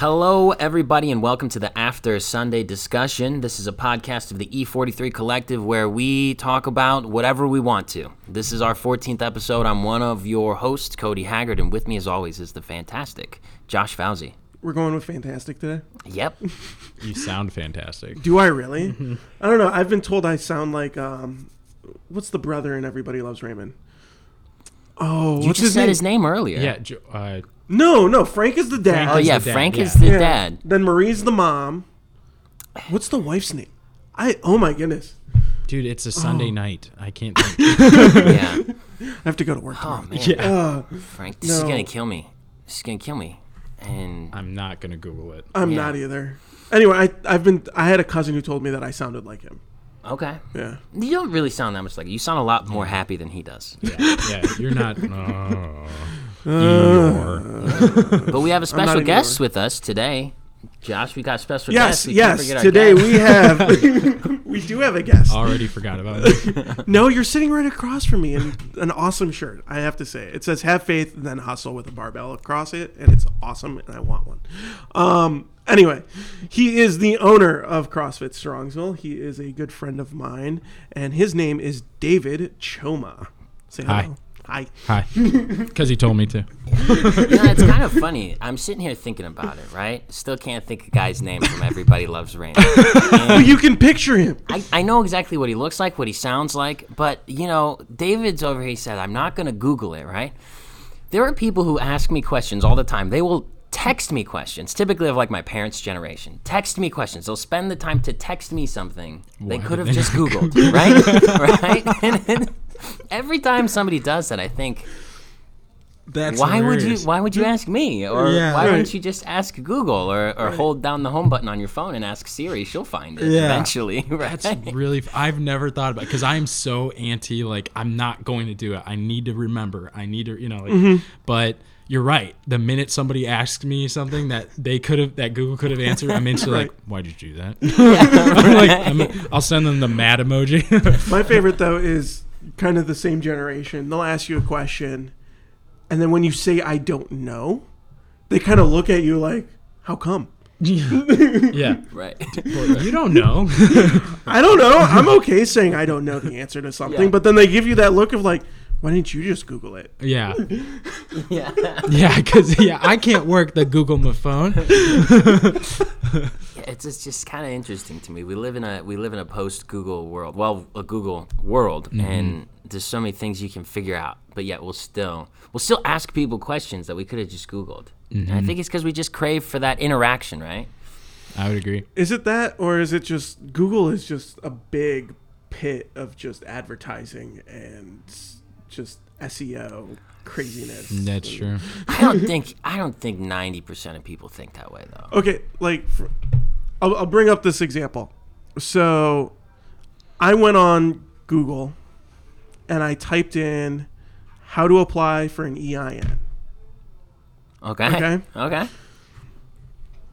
Hello, everybody, and welcome to the After Sunday discussion. This is a podcast of the E43 Collective where we talk about whatever we want to. This is our 14th episode. I'm one of your hosts, Cody Haggard, and with me, as always, is the fantastic Josh Fauzi. We're going with fantastic today. Yep. You sound fantastic. Do I really? I don't know. I've been told I sound like um, what's the brother in Everybody Loves Raymond? Oh, You what's just his said name? his name earlier. Yeah, Jo- uh, No, no. Frank is the dad. Oh, Frank is yeah. the dad, Frank yeah. is the Yeah. dad. Then Marie's the mom. What's the wife's name? I. Oh my goodness. dude, it's a Oh. Sunday night. I can't think. Yeah. I have to go to work Oh, tomorrow. man. yeah. Uh, Frank, this is No. going to kill me. This is going to kill me. And I'm not gonna Google it. I'm Yeah. not either. Anyway, I I've been. I had a cousin who told me that I sounded like him. okay. Yeah. You don't really sound that much like. You sound a lot more happy than he does. Yeah, yeah. You're not. Eeyore. But we have a special guest with us today. Josh, we got a special Yes. guest. We can't Yes. Today guest. we have. we do have a guest. Already forgot about it. No, you're sitting right across from me in an awesome shirt. I have to say, it says "Have faith, then hustle" with a barbell across it, and it's awesome, and I want one. Um, anyway, he is the owner of CrossFit Strongsville. He is a good friend of mine, and his name is David Choma. Say hello. Hi. Hi, because he told me to. You know, it's kind of funny. I'm sitting here thinking about it, right? Still can't think of guy's name from Everybody Loves Raymond. But you can picture him. I, I know exactly what he looks like, what he sounds like, but you know, David's over here. He said, "I'm not going to Google it." Right? There are people who ask me questions all the time. They will text me questions, typically of like my parents' generation. Text me questions. They'll spend the time to text me something they could have just Googled, right? right? And, then every time somebody does that, I think, That's why would you? Why would you ask me? Or Yeah. why Right. wouldn't you just ask Google or, or hold down the home button on your phone and ask Siri? She'll find it Yeah. eventually, right? That's really. f- I've never thought about because I'm so anti. Like I'm not going to do it. I need to remember. I need to, you know. Like, Mm-hmm. But you're right. The minute somebody asks me something that they could have, that Google could have answered, I'm instantly like, "Why'd you do that?" I'm like, I'm, I'll send them the mad emoji. My favorite though is kind of the same generation. They'll ask you a question, and then when you say "I don't know," they kind of look at you like, "How come?" yeah. right. You don't know. I don't know. I'm okay saying I don't know the answer to something, Yeah. but then they give you that look of like, "Why didn't you just Google it?" yeah. yeah. Yeah. Because yeah, I can't work the Google my phone. It's, it's just kind of interesting to me. We live in a we live in a post Google world. Well, a Google world, mm-hmm. and there's so many things you can figure out. But yet we'll still we'll still ask people questions that we could have just Googled. And I mm-hmm. think it's because we just crave for that interaction, right? I would agree. Is it that, or is it just Google is just a big pit of just advertising and s- just SEO craziness? That's true. I don't think I don't think ninety percent of people think that way though. Okay, like, for, I'll, I'll bring up this example. So, I went on Google and I typed in how to apply for an EIN. Okay. Okay. Okay.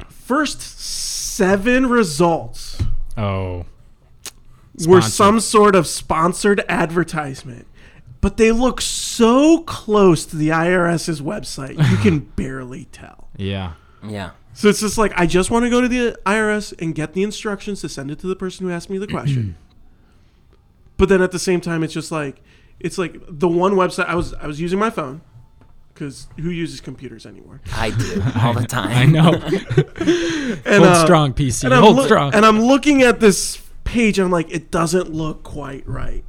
First seven results Oh. were some sort of sponsored advertisement, but they look so close to the IRS's website, you can barely tell. Yeah. Yeah. So it's just like I just want to go to the IRS and get the instructions to send it to the person who asked me the question. but then at the same time, it's just like it's like the one website I was I was using my phone because who uses computers anymore? I do all the time. I know. And, Hold uh, strong, PC. And Hold loo- strong. and I'm looking at this page and I'm like, it doesn't look quite right.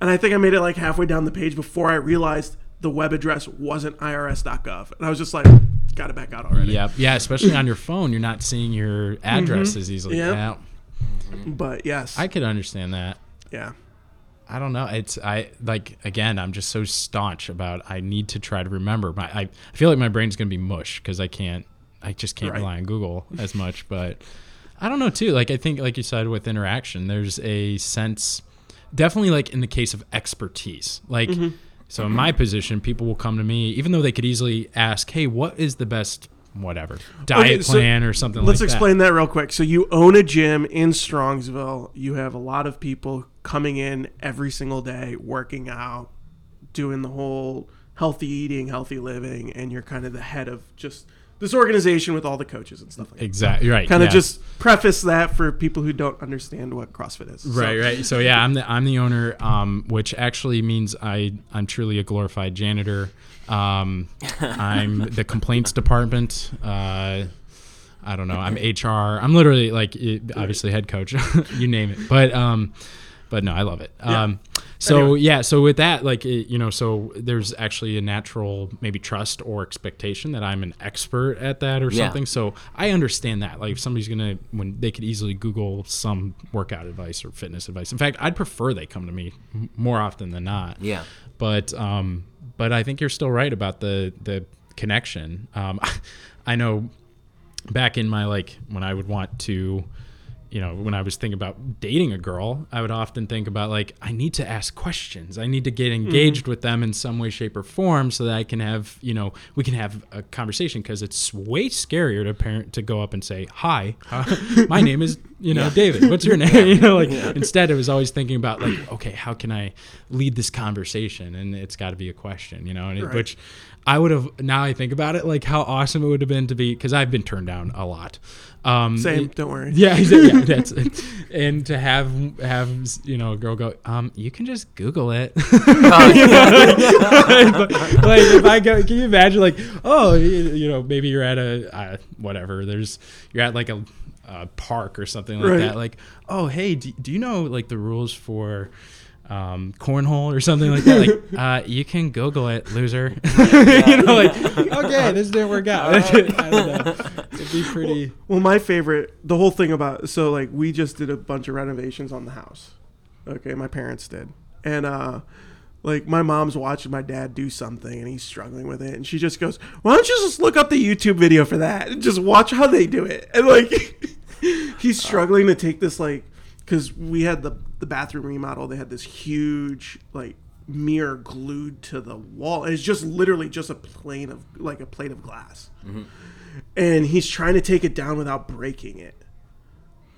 And I think I made it like halfway down the page before I realized the web address wasn't irs.gov. And I was just like, got it back out already. Yep. Yeah, especially on your phone, you're not seeing your mm-hmm. address as easily. Yep. Yeah. But yes. I could understand that. yeah. I don't know. It's I like again. I'm just so staunch about. I need to try to remember. My I, I feel like my brain's gonna be mush because I can't. I just can't Right. rely on Google as much. But I don't know too. Like I think, like you said, with interaction, there's a sense. Definitely, like in the case of expertise, like. Mm-hmm. So in my position, people will come to me, even though they could easily ask, "Hey, what is the best whatever diet so plan or something like that. Let's like that?" explain that real quick. So you own a gym in Strongsville. You have a lot of people coming in every single day, working out, doing the whole healthy eating, healthy living, and you're kind of the head of just this organization with all the coaches and stuff like that. Exactly right. Kind of yeah. just preface that for people who don't understand what CrossFit is. So- Right, right. So yeah, I'm the I'm the owner, um, which actually means I I'm truly a glorified janitor. Um, I'm the complaints department. Uh, I don't know. I'm HR. I'm literally like obviously head coach. you name it. But um, but no, I love it. Um, so Anyway. yeah, so with that, like it, you know, so there's actually a natural maybe trust or expectation that I'm an expert at that or Yeah. something. So I understand that. Like if somebody's gonna when they could easily Google some workout advice or fitness advice. In fact, I'd prefer they come to me more often than not. Yeah. But um, but I think you're still right about the the connection. Um, I know back in my like when I would want to you know when I was thinking about dating a girl I would often think about like I need to ask questions. I need to get engaged with them in some way shape or form so that I can have you know we can have a conversation because it's way scarier to parent to go up and say hi uh, my name is you know David. What's your name? You know like instead I was always thinking about like okay how can I lead this conversation? And it's got to be a question you know and it, Right. which I would have now I think about it like how awesome it would have been to be because I've been turned down a lot. Um, Same. it- don't worry. yeah, he's- yeah, that's it. And to have have you know a girl go, um, you can just Google it. like if I go, can you imagine like, oh, you, you know, maybe you're at a uh, whatever. There's you're at like a, a park or something like Right. that. Like, oh, hey, do, do you know like the rules for um, cornhole or something like that? Like, uh, you can Google it, loser. you know, like, okay, this didn't work out. I don't know. It'd be pretty. Well, my favorite, the whole thing about so like we just did a bunch of renovations on the house. Okay, my parents did, and uh, like my mom's watching my dad do something and he's struggling with it, and she just goes, "Why don't you just look up the YouTube video for that and just watch how they do it?" And like he's struggling to take this like because we had the the bathroom remodel, they had this huge like mirror glued to the wall, it's just literally just a plane of like a plate of glass mm-hmm. and he's trying to take it down without breaking it.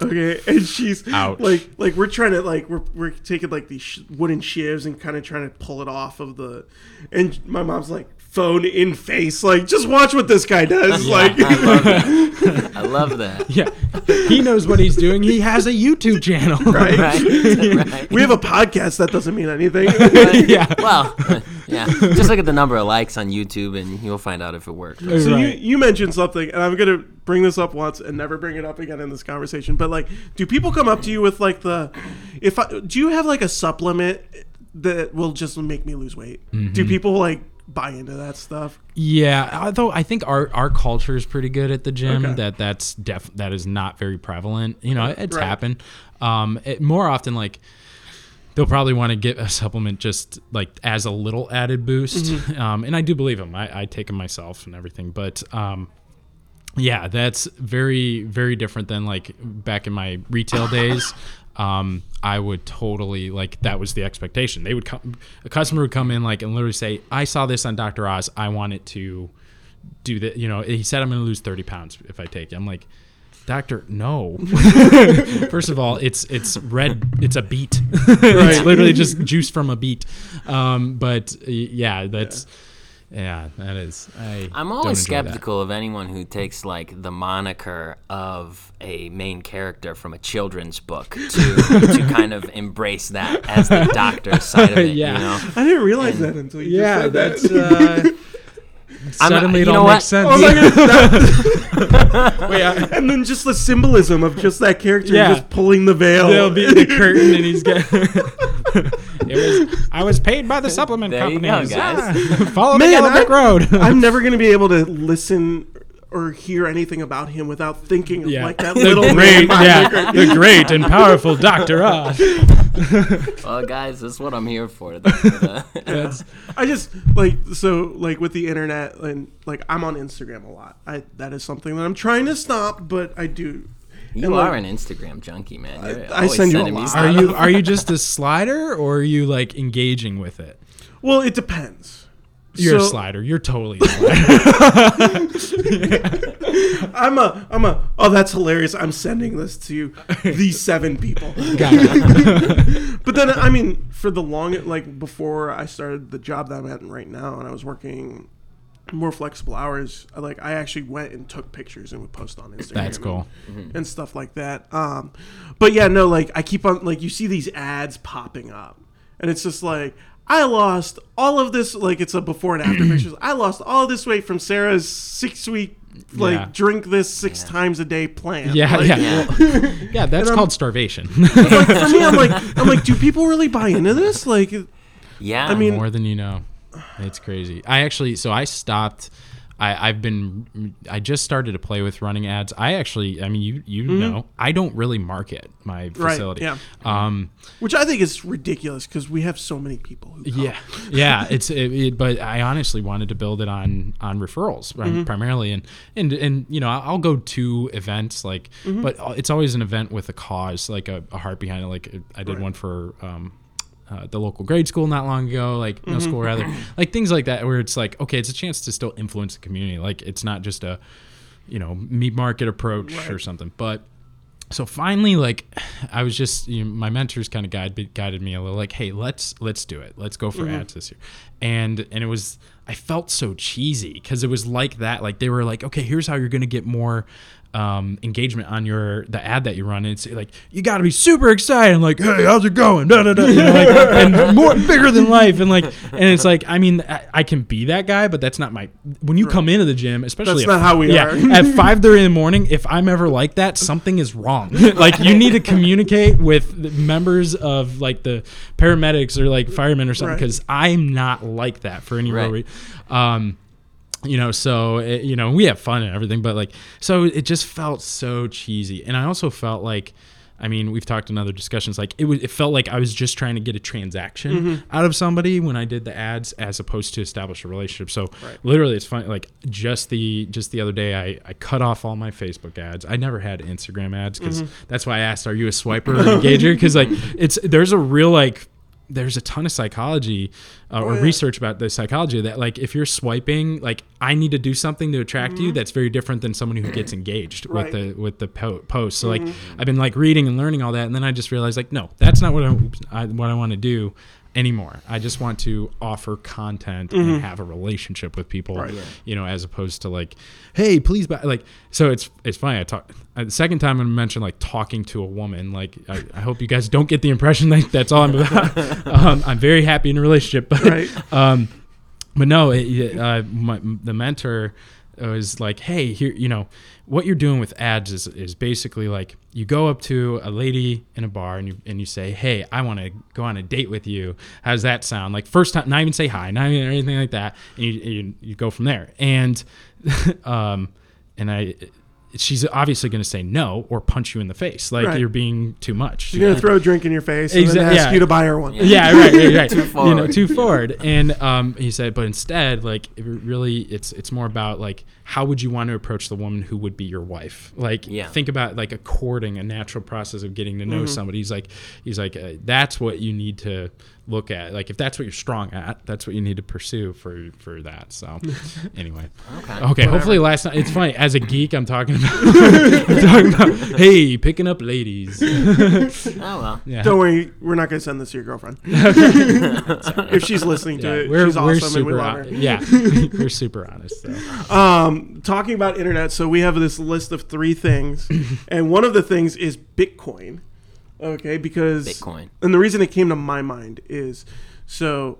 Okay, and she's Ouch. like, like we're trying to like we're we're taking like these sh- wooden shivs and kind of trying to pull it off of the, and my mom's like phone in face, like just watch what this guy does, like I love that. I love that. Yeah, he knows what he's doing. He has a YouTube channel. right? Right. right. We have a podcast that doesn't mean anything. yeah. Well, yeah. Just look at the number of likes on YouTube, and you'll find out if it worked. So you, you mentioned something, and I'm gonna bring this up once and never bring it up again in this conversation. But like, do people come up to you with like the, if I, do you have like a supplement that will just make me lose weight? Mm-hmm. Do people like buy into that stuff? Yeah, although I think our our culture is pretty good at the gym. Okay. That that's def that is not very prevalent. You know, it's Right. happened. Um, it, more often like they'll probably want to get a supplement just like as a little added boost. Mm-hmm. Um, and I do believe them. I, I take them myself and everything, but um, yeah, that's very very different than like back in my retail days. Um, I would totally like that was the expectation. They would come, a customer would come in like and literally say, "I saw this on Dr. Oz. I want it to do that." You know, he said I'm going to lose 30 pounds if I take it. I'm like, Doctor, no. First of all, it's it's red. It's a beet. it's literally just juice from a beet. Um, but yeah, that's yeah, that is. I I'm always enjoy that. skeptical of anyone who takes like the moniker of a main character from a children's book to to kind of embrace that as the doctor side of it. Yeah. You know? I didn't realize that until you Yeah, just said that's. that. Uh, I'm- suddenly you it know all what? makes sense. Oh my God, that- Wait, I- and then just the symbolism of just that character Yeah. just pulling the veil. There'll be the curtain, and he's got. it was. I was paid by the supplement There you company. go, guys. Follow the Man, yellow I- brick road. I'm never gonna be able to listen or hear anything about him without thinking of yeah, like that the little great, yeah, the great and powerful Doctor Oz. Well, guys, that's what I'm here for. The- the- I just like so like with the internet and like I'm on Instagram a lot. I that is something that I'm trying to stop, but I do. you And, are like, an Instagram junkie, man. You're I always send you a lot. are you are you just a slider or are you like engaging with it? Well, it depends. You're a slider. You're totally a slider. I'm a I'm a oh that's hilarious. I'm sending this to these seven people. Got it. But then I mean, for the long like before I started the job that I'm at right now, and I was working more flexible hours, I, like I actually went and took pictures and would post on Instagram. That's and- cool. and stuff like that. Um, but yeah, no, like I keep on like you see these ads popping up, and it's just like I lost all of this. Like it's a before and after pictures. I lost all this weight from Sarah's six week like Yeah. drink this six times a day plan. Yeah, Like, yeah, Yeah. yeah. That's called starvation. like, for me, I'm like, I'm like, do people really buy into this? Like, Yeah. I mean- more than you know. It's crazy. I actually, so I stopped. I, I've been, I just started to play with running ads. I actually, I mean, you you know, I don't really market my Mm-hmm. Right, facility. yeah. Um, which I think is ridiculous because we have so many people yeah, yeah. It's, it, it, but I honestly wanted to build it on on referrals Mm-hmm. primarily, and and and you know, I'll go to events like, Mm-hmm. but it's always an event with a cause, like a, a heart behind it. Like I did one for. Um, uh, the local grade school not long ago, like no Mm-hmm. school rather, like things like that, where it's like, okay, it's a chance to still influence the community. Like it's not just a, you know, meat market approach or something. But so finally, like I was just, you know, my mentors kind of guided guided me a little, like, hey, let's let's do it, let's go for ads this year, and and it was, I felt so cheesy because it was like that, like they were like, okay, here's how you're gonna get more um, engagement on your the ad that you run. And it's like you got to be super excited, and like, hey, how's it going? Da, da, da, you know, like, and more bigger than life, and like, and it's like, I mean, I, I can be that guy, but that's not my. When you come into the gym, especially That's at- not how we yeah, are. at five thirty in the morning, if I'm ever like that, something is wrong. like you need to communicate with the members of like the paramedics or like firemen or something Right. because I'm not like that for any real reason. Um, you know, so it, you know we have fun and everything, but like, so it just felt so cheesy, and I also felt like. I mean, we've talked in other discussions. Like it was, it felt like I was just trying to get a transaction Mm-hmm. out of somebody when I did the ads, as opposed to establish a relationship. So, literally, it's funny. Like just the just the other day, I, I cut off all my Facebook ads. I never had Instagram ads because Mm-hmm. that's why I asked, "Are you a swiper or an engager?" Because like it's there's a real like there's a ton of psychology uh, or Oh, yeah. research about the psychology that like if you're swiping like i need to do something to attract you that's very different than someone who gets engaged Mm-hmm. Right. Mm-hmm. with the with the po- post so like i've been like reading and learning all that and then i just realized like no that's not what i, I what i want to do anymore i just want to offer content and have a relationship with people Mm-hmm. Right. You know as opposed to like hey please buy like so it's it's funny i talk uh, the second time i mentioned like talking to a woman like I, I hope you guys don't get the impression that that's all i'm about um, i'm very happy in a relationship but Right. um but no it, it, uh, my, the mentor was like hey here you know what you're doing with ads is, is basically like you go up to a lady in a bar and you and you say hey i want to go on a date with you. How's that sound? Like first time not even say hi not even anything like that. And you, you, you go from there. And um and i she's obviously going to say no or punch you in the face like Right. you're being too much She's gonna throw a drink in your face and Exact- then ask yeah. you to buy her one. yeah, right, right, right. Too You know, too forward. And um, he said, but instead, like, it really, it's it's more about like, how would you want to approach the woman who would be your wife? Like, Yeah. think about like a courting, a natural process of getting to know Mm-hmm. somebody. He's like, he's like, uh, that's what you need to look at. Like, if that's what you're strong at, that's what you need to pursue for for that. So, anyway, Okay. okay. Hopefully, last night it's funny. As a geek, I'm talking about, I'm talking about, hey, picking up ladies. Oh well. Yeah. Don't worry, we're not gonna send this to your girlfriend. if she's listening to Yeah, it, we're, she's we're awesome and we super love her. yeah we're super honest so. Um, talking about internet, so we have this list of three things, and one of the things is Bitcoin. Okay, because Bitcoin. and the reason it came to my mind is so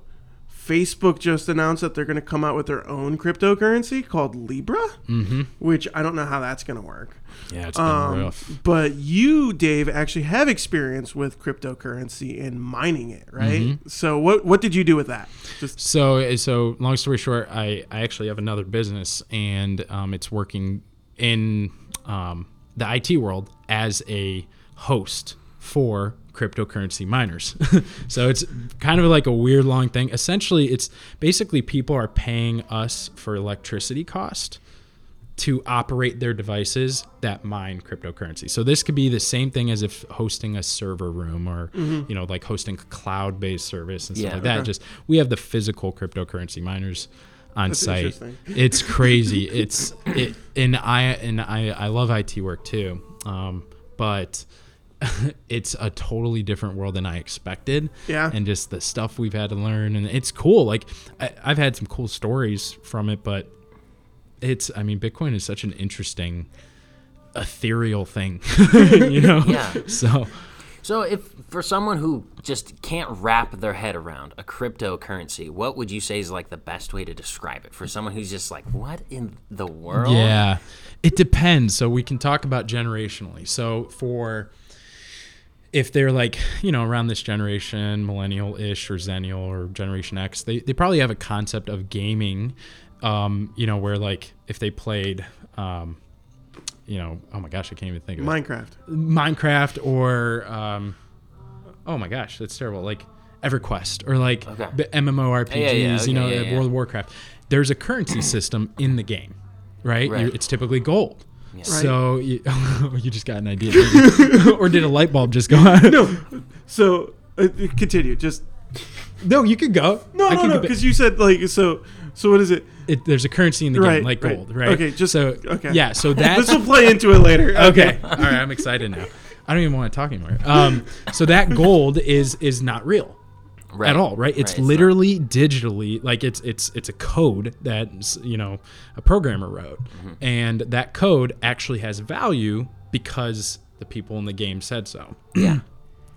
Facebook just announced that they're going to come out with their own cryptocurrency called Libra, mm-hmm. which I don't know how that's going to work. yeah it's been Um, rough but you, Dave, actually have experience with cryptocurrency and mining it, right? Mm-hmm. So what what did you do with that? Just so so long story short i i actually have another business and um, it's working in um, the it world as a host for cryptocurrency miners so it's kind of like a weird long thing essentially it's basically people are paying us for electricity cost to operate their devices that mine cryptocurrency. So this could be the same thing as if hosting a server room or you know like hosting a cloud-based service and stuff Yeah. like that. Just we have the physical cryptocurrency miners on That's site. It's crazy. it's it and I and I I love IT work too. Um, but it's a totally different world than I expected. Yeah. And just the stuff we've had to learn. And it's cool. Like, I, I've had some cool stories from it, but it's, I mean, Bitcoin is such an interesting, ethereal thing, you know? Yeah. So, So, if for someone who just can't wrap their head around a cryptocurrency, what would you say is like the best way to describe it for someone who's just like, what in the world? Yeah, it depends. So we can talk about generationally. So for if they're like, you know, around this generation, millennial ish or zennial or generation X, they, they probably have a concept of gaming, um, you know, where like if they played, um, you know, oh my gosh, I can't even think of it. Minecraft. Minecraft or, um, oh my gosh, that's terrible. Like EverQuest or like Okay. b- MMORPGs, Yeah, yeah, you know, okay, yeah, uh, yeah. World of Warcraft. There's a currency system in the game, right? Right. It's typically gold. Yeah. So you, you just got an idea, or did a light bulb just go on? No. So uh, continue. Just no, you could go. no, I no, can no. Because you said like so. So what is it? it, there's a currency in the Right, game, like right. gold, right? Okay, just- so okay. yeah. So that This will play into it later. okay. All right, I'm excited now. I don't even want to talk anymore. Um, so that gold is is not real Right. at all, right? It's Right, literally digitally like it's it's it's a code that you know a programmer wrote, Mm-hmm. and that code actually has value because the people in the game said so. Yeah.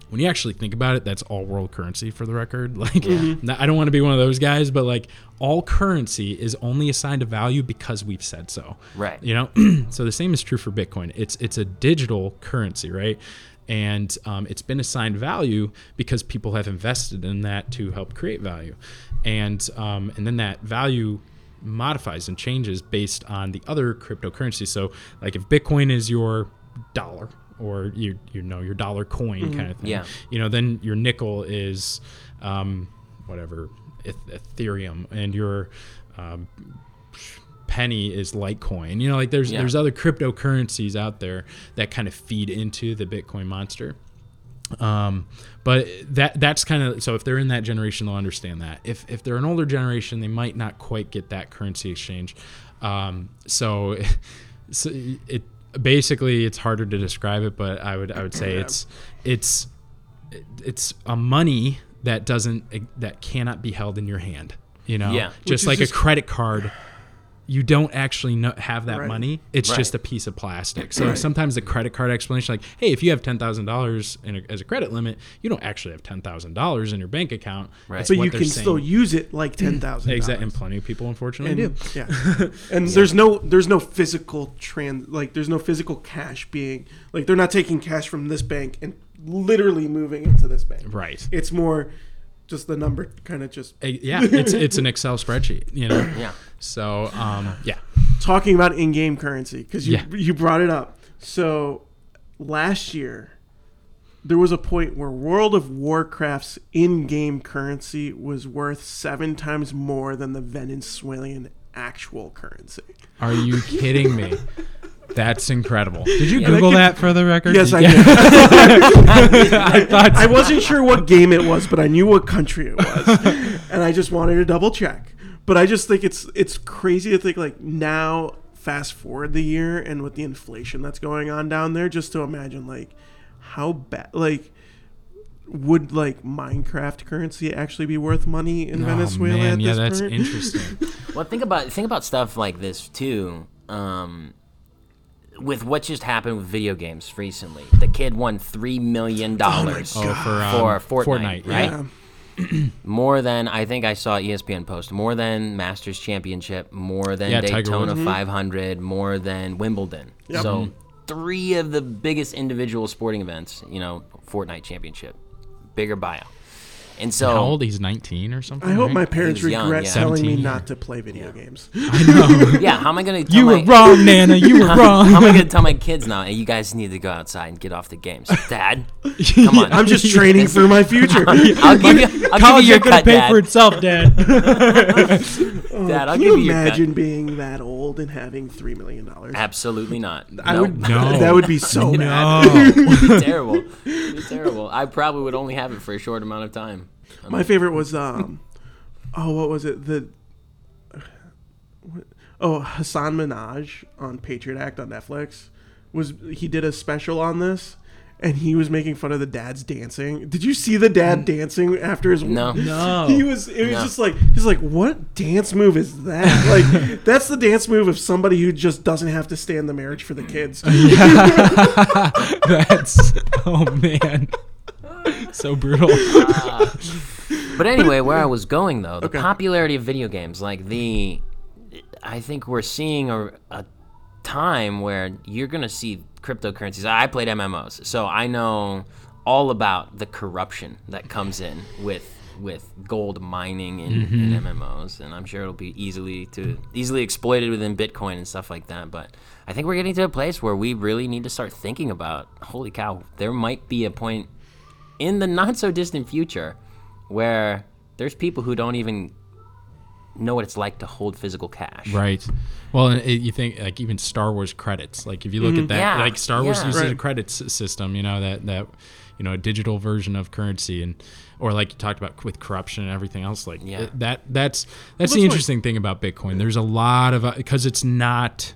When you actually think about it, that's all world currency for the record. Like, I don't want to be one of those guys, but like, all currency is only assigned a value because we've said so. Right. You know, so the same is true for Bitcoin. It's it's a digital currency, right? And um, it's been assigned value because people have invested in that to help create value, and um, and then that value modifies and changes based on the other cryptocurrency. So, like if Bitcoin is your dollar or you you know your dollar coin kind of thing, Yeah. you know, then your nickel is um, whatever Ethereum, and your um, penny is Litecoin. You know, like there's Yeah. there's other cryptocurrencies out there that kind of feed into the Bitcoin monster. Um, but that that's kind of so if they're in that generation, they'll understand that. If if they're an older generation, they might not quite get that currency exchange. Um, so, so it basically it's harder to describe it, but I would I would say it's it's it's a money that doesn't that cannot be held in your hand. You know, Yeah. just is like just- a credit card you don't actually know, have that Right. money. It's Right. just a piece of plastic. So sometimes the credit card explanation, like, hey, if you have ten thousand dollars as a credit limit, you don't actually have ten thousand dollars in your bank account. Right. That's But you can saying. still use it like ten thousand. exactly, and plenty of people unfortunately do. And, yeah, and there's no there's no physical trans like there's no physical cash being like they're not taking cash from this bank and literally moving it to this bank. Right. It's more just the number kind of just Yeah, it's it's an Excel spreadsheet. You know. Yeah. So um, yeah. talking about in-game currency because you Yeah. you brought it up. So last year there was a point where World of Warcraft's in-game currency was worth seven times more than the Venezuelan actual currency. Are you kidding me? That's incredible. Did you Yeah. Google That that for the record? Yes, I did. I thought I wasn't sure what game it was, but I knew what country it was, and I just wanted to double check. But I just think it's it's crazy to think like now, fast forward the year, and with the inflation that's going on down there, just to imagine like how bad like would like Minecraft currency actually be worth money in Oh, Venezuela man, at yeah, this that's point? interesting. Well, think about think about stuff like this too. Um, with what just happened with video games recently, the kid won three million dollars Oh, for, um, for Fortnite, Fortnite, right? Yeah. More than I think I saw ESPN post. More than Masters Championship. More than Yeah, Daytona Woods. 500. More than Wimbledon. Yep. So three of the biggest individual sporting events. You know, Fortnite Championship, bigger buyout. And so How old? He's 19 or something. I hope right? my parents was young, regret yeah. telling me 17, not to play video games. I know. yeah, how am I gonna? Tell my You were my, wrong, Nana. You were How wrong. How am I gonna tell my kids now? Hey, you guys need to go outside and get off the games, Dad. Come on, I'm just training for my future. I'll give you, I'll give you your ain't gonna cut, pay Dad. for itself, Dad. Oh, Dad, I'll Can give you you your cut. imagine being that old and having three million dollars? Absolutely not. I No. would. No. That would be so bad. no. It'd be terrible. It'd be terrible. I probably would only have it for a short amount of time. My favorite was um, oh, what was it? The oh Hasan Minhaj on Patriot Act on Netflix was he did a special on this, and he was making fun of the dad's dancing. Did you see the dad dancing after his No. No. He was. It was No. just like he's like, what dance move is that? Like that's the dance move of somebody who just doesn't have to stay in the marriage for the kids. That's oh man, so brutal. But anyway, where I was going though, the Okay. popularity of video games, like the, I think we're seeing a, a time where you're gonna see cryptocurrencies. I played MMOs, so I know all about the corruption that comes in with with gold mining in, in mm-hmm. MMOs, and I'm sure it'll be easily to easily exploited within Bitcoin and stuff like that. But I think we're getting to a place where we really need to start thinking about, holy cow, there might be a point in the not so distant future where there's people who don't even know what it's like to hold physical cash. Right. Well, and it, you think like even Star Wars credits. Like if you look at mm-hmm. that, Yeah, like Star Wars yeah. uses a Right. credits system. You know that that you know a digital version of currency and or like you talked about with corruption and everything else. Like Yeah. that that's that's that's the why- interesting thing about Bitcoin. There's a lot of uh, because it's not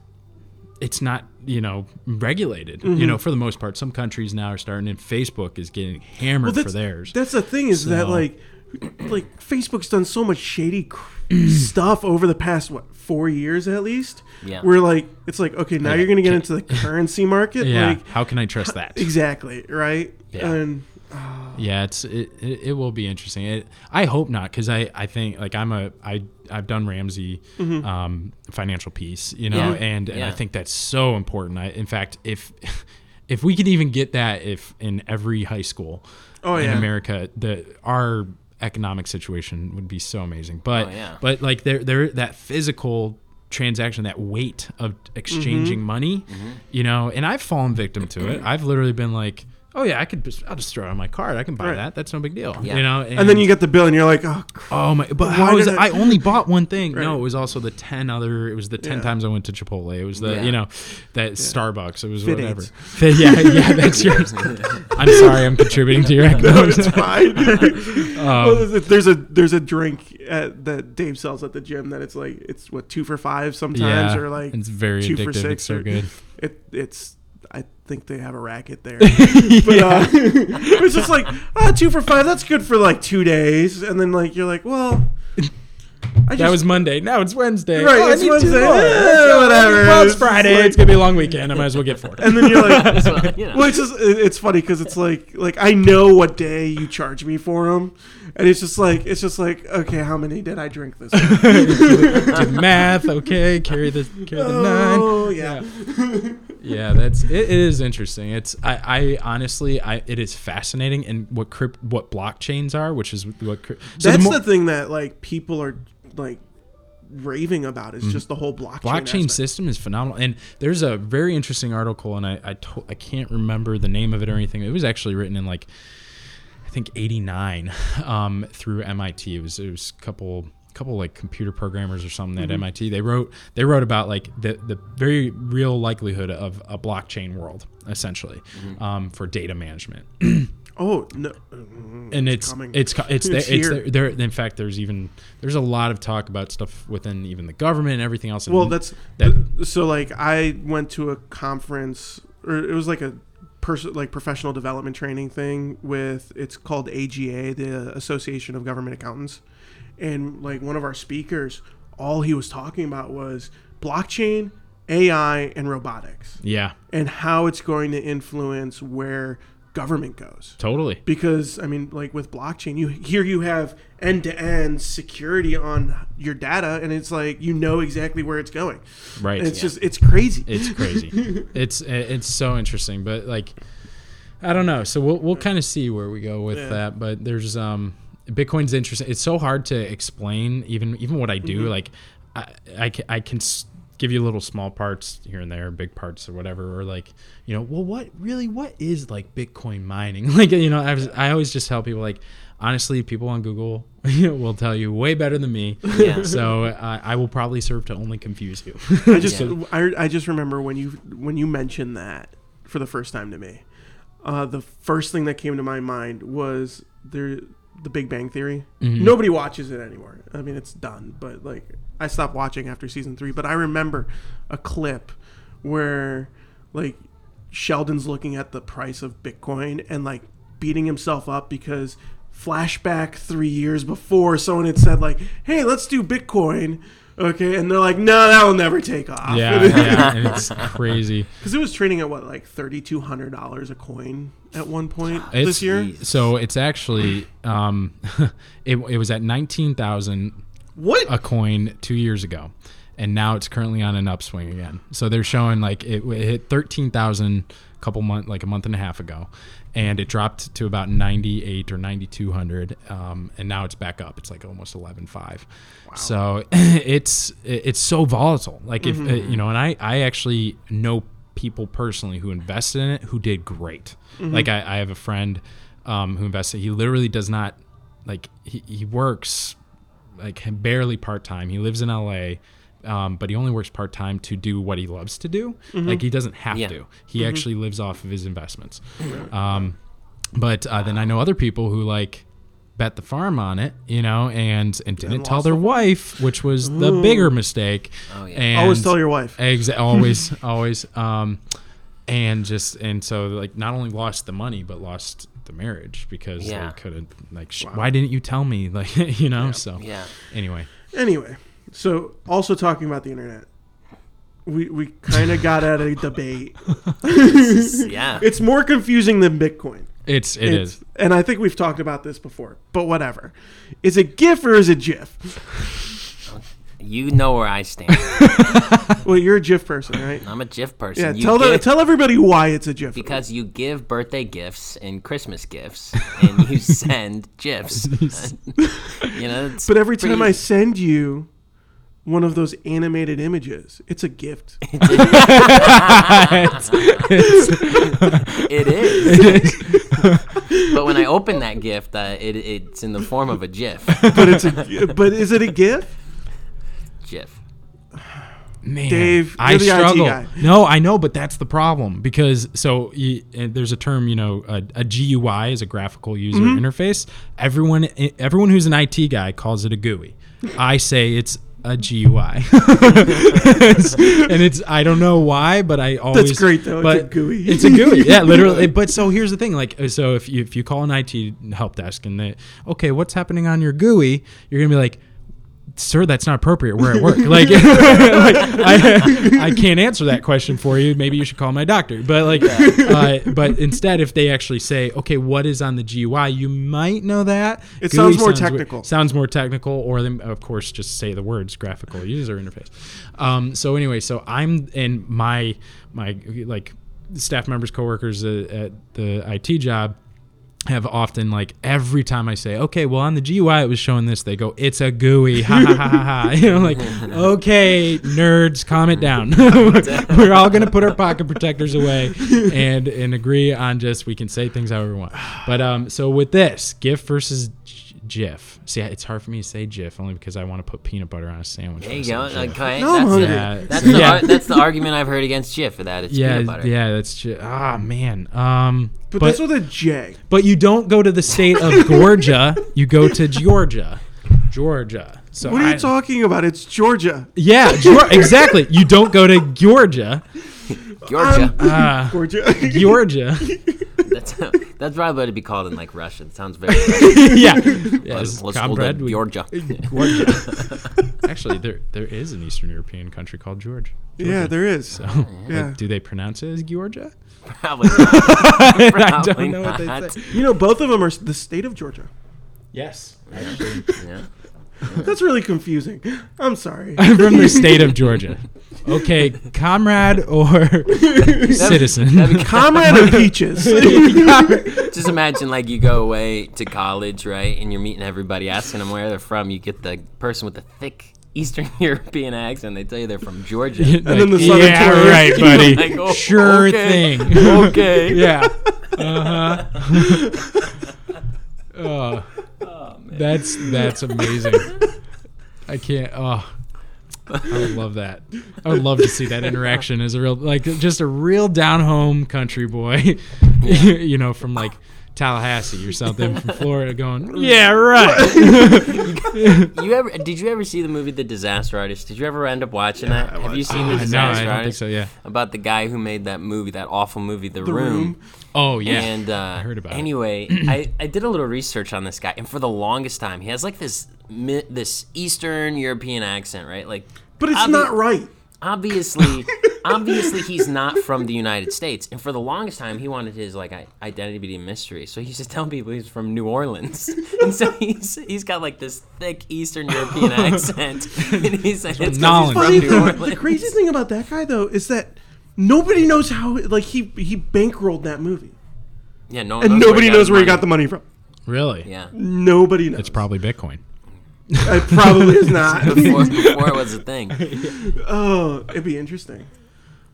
it's not you know regulated Mm-hmm. you know for the most part some countries now are starting and facebook is getting hammered Well, for theirs That's the thing is that like, like Facebook's done so much shady cr- stuff over the past what four years at least. Yeah. we're like it's like okay now Yeah. you're gonna get into the currency market. yeah Like how can i trust that exactly right. Yeah. And Oh. yeah it's it, it, it will be interesting. It, i hope not because i i think like i'm a i i've done ramsey mm-hmm. um financial piece you know Yeah. and, and i think that's so important. I in fact if if we could even get that if in every high school Oh, in yeah. america the our economic situation would be so amazing. But Oh, yeah. but like there there that physical transaction that weight of mm-hmm. exchanging money mm-hmm. you know and i've fallen victim to it. I've literally been like oh yeah i could just i'll just throw it on my card i can buy Right. that that's no big deal Yeah. you know and then you get the bill and you're like oh crap. oh my but Why how is did it I- i only bought one thing Right. no it was also the 10 other it was the 10 Yeah. times i went to chipotle it was the Yeah. you know that starbucks it was Fit whatever aids. Fit- yeah yeah that's yours i'm sorry i'm contributing to your economics it's fine. Um, Well, there's a- there's a there's a drink at, that Dave sells at the gym that it's like it's what two for five sometimes yeah or like it's very two for addictive six it's so or- good it it's I think they have a racket there. But uh, it's just like ah, two for five. That's good for like two days, and then like you're like, well, I just that was Monday. Now it's Wednesday. Right, Oh, it's Wednesday. more. Eh, whatever. Well, it's It's Friday. like- it's gonna be a long weekend. I might as well get four. and then you're like, So, you know. well, it's just it- it's funny because it's like like I know what day you charge me for them, and it's just like it's just like okay, how many did I drink this? week? Do the math. Okay, carry the carry the nine. oh yeah. Yeah, that's it, it is interesting. It's I, I honestly I it is fascinating and what crypt what blockchains are, which is what crypt, so That's mo- the thing that like people are like raving about is just the whole blockchain. blockchain aspect. system is phenomenal and there's a very interesting article and i I, to, I can't remember the name of it or anything it was actually written in like i think 89 um, through mit it was it was a couple couple like computer programmers or something Mm-hmm. at mit they wrote they wrote about like the the very real likelihood of a blockchain world essentially Mm-hmm. um, for data management Oh no. and it's coming. it's it's It's there, it's there, there. In fact, there's even there's a lot of talk about stuff within even the government and everything else. Well, that's that- so like I went to a conference or it was like a person like professional development training thing with it's called AGA, the Association of Government Accountants, and like one of our speakers, all he was talking about was blockchain, AI, and robotics, yeah, and how it's going to influence where government goes totally. because I mean, like with blockchain, you here you have end to end security on your data, and it's like you know exactly where it's going. Right. And it's just it's crazy. it's crazy. it's it's so interesting, but like I don't know. So we'll we'll kind of see where we go with Yeah. that. But there's um Bitcoin's interesting. It's so hard to explain even even what I do. Mm-hmm. Like I I can, I can give you little small parts here and there, big parts or whatever, or like you know, well, what really what is like Bitcoin mining? like you know, I was I always just tell people like. Honestly, people on Google will tell you way better than me. Yeah. So uh, I will probably serve to only confuse you. I just Yeah. I, I just remember when you when you mentioned that for the first time to me, uh, the first thing that came to my mind was there the Big Bang Theory. Mhm. Nobody watches it anymore. I mean, it's done. But like, I stopped watching after season three. But I remember a clip where like Sheldon's looking at the price of Bitcoin and like beating himself up because flashback three years before someone had said like, "Hey, let's do Bitcoin." Okay, and they're like, "No, that will never take off." Yeah, yeah, and it's crazy. because it was trading at what like thirty two hundred dollars a coin at one point It's, this year. So it's actually um, it, it was at nineteen thousand What? a coin two years ago, and now it's currently on an upswing again. So they're showing like it, it hit thirteen thousand a couple month like a month and a half ago, and it dropped to about ninety eight or ninety two hundred, um, and now it's back up. It's like almost eleven five. So it's it's so volatile. Like if uh, you know, and I I actually know people personally who invested in it who did great. Like I, I have a friend um, who invested. He literally does not like he, he works like barely part time. He lives in LA, um, but he only works part time to do what he loves to do. Like he doesn't have Yeah. to. He actually lives off of his investments. Um, but uh, then I know other people who like bet the farm on it, you know, and and didn't tell lost their wife, which was the bigger mistake. Oh, yeah. And Always tell your wife. Exa- always, always. Um, and just and so like not only lost the money but lost the marriage because Yeah. they couldn't like sh- why didn't you tell me like you know so Yeah. anyway Anyway, so also talking about the internet, we we kind of got at a debate. Yeah. It's more confusing than Bitcoin. it's it It's- is and I think we've talked about this before. But whatever, is it GIF or is it GIF? You know where I stand. Well, you're a GIF person, right? I'm a GIF person. Yeah. You Tell the, tell everybody why it's a GIF. because you give birthday gifts and Christmas gifts, and you send GIFs. you know, but every time I send you one of those animated images, it's a gift. it is. It is. but when I open that gift, uh, it, it's in the form of a GIF. but it's a, but is it a GIF? GIF. Man, Dave, I you're the IT struggle. guy. No, I know, but that's the problem because so you, uh, there's a term, you know, a, a GUI is a graphical user Mm-hmm. interface. Everyone, everyone who's an IT guy calls it a GUI. I say it's a GUI, It's- and it's I don't know why, but I always That's great, though. It's But a GUI. It's a GUI, yeah, literally. But so here's the thing, like, uh, so if you if you call an IT help desk and they, okay, what's happening on your GUI, you're gonna be like sir, that's not appropriate. We're at work. Like, like, I, I can't answer that question for you. Maybe you should call my doctor. But like, uh, but instead, if they actually say, okay, what is on the GUI, you might know that. It GUI sounds more weird- technical. Sounds more technical, or then of course just say the words graphical user interface. Um, so anyway, so I'm in my my like staff members, coworkers at, at the IT job have often like every time I say, okay, well on the GUI it was showing this, they go, it's a GUI, ha ha ha ha ha. You know, like, okay, nerds, calm it down. We're all gonna put our pocket protectors away and and agree on just we can say things however we want. But um, so with this, GIF versus G- GIF. See, it's hard for me to say GIF only because I want to put peanut butter on a sandwich. There you go. say Okay, No, that's, the, Yeah, that's, the, yeah. ar- that's the argument I've heard against GIF for that. It's Yeah, peanut butter. yeah, that's just ah man. Um, But, that's with a J. But you don't go to the state of Georgia. You go to Georgia. Georgia. So What are I- you talking about? It's Georgia. Yeah, Geor- exactly. You don't go to Georgia. Georgia. Ah, Georgia. Georgia. that's that's probably to be called in like Russian. It sounds very. Russian. yeah. Let's, Yes, let's go comrade. to we- Georgia. Georgia. Actually, there there is an Eastern European country called Georgia. yeah, there is. So, Yeah. like, do they pronounce it as Georgia? Probably not. I don't know what they say. You know, both of them are the state of Georgia. Yes. Yeah. That's really confusing. I'm sorry. I'm from the state of Georgia. Okay, comrade or citizen? That'd be Comrade of Peaches. Just imagine like you go away to college, right, and you're meeting everybody, asking them where they're from. You get the person with the thick Eastern European accent. They tell you they're from Georgia. and then the Southern yeah, tourist. right, buddy. Like, oh, sure okay. thing. okay. yeah. Uh huh. oh, that's that's amazing. I can't. Oh, I would love that. I would love to see that interaction as a real, like, just a real down home country boy. you know, from like Tallahassee or something from Florida, going, "Yeah, right." You ever did you ever see the movie The Disaster Artist? Did you ever end up watching that? Have you seen The Uh, no, Disaster I don't think Artist? so. Yeah. About the guy who made that movie, that awful movie, The, Room. Room. Oh yeah. And uh, I heard about it. anyway, I, I did a little research on this guy, and for the longest time, he has like this this Eastern European accent, right? Like, But it's obvi- not right. Obviously obviously he's not from the united states and for the longest time he wanted his like identity to be a mystery so he used to tell people he's from new orleans and so he's he's got like this thick eastern european accent and he's like it's Nolans. from Funny new orleans the crazy thing about that guy though is that nobody knows how like he he bankrolled that movie, yeah no one and knows nobody got knows his where he got the money from. really? yeah Nobody knows. It's probably Bitcoin. it probably is not. before, before it was a thing oh, it'd be interesting.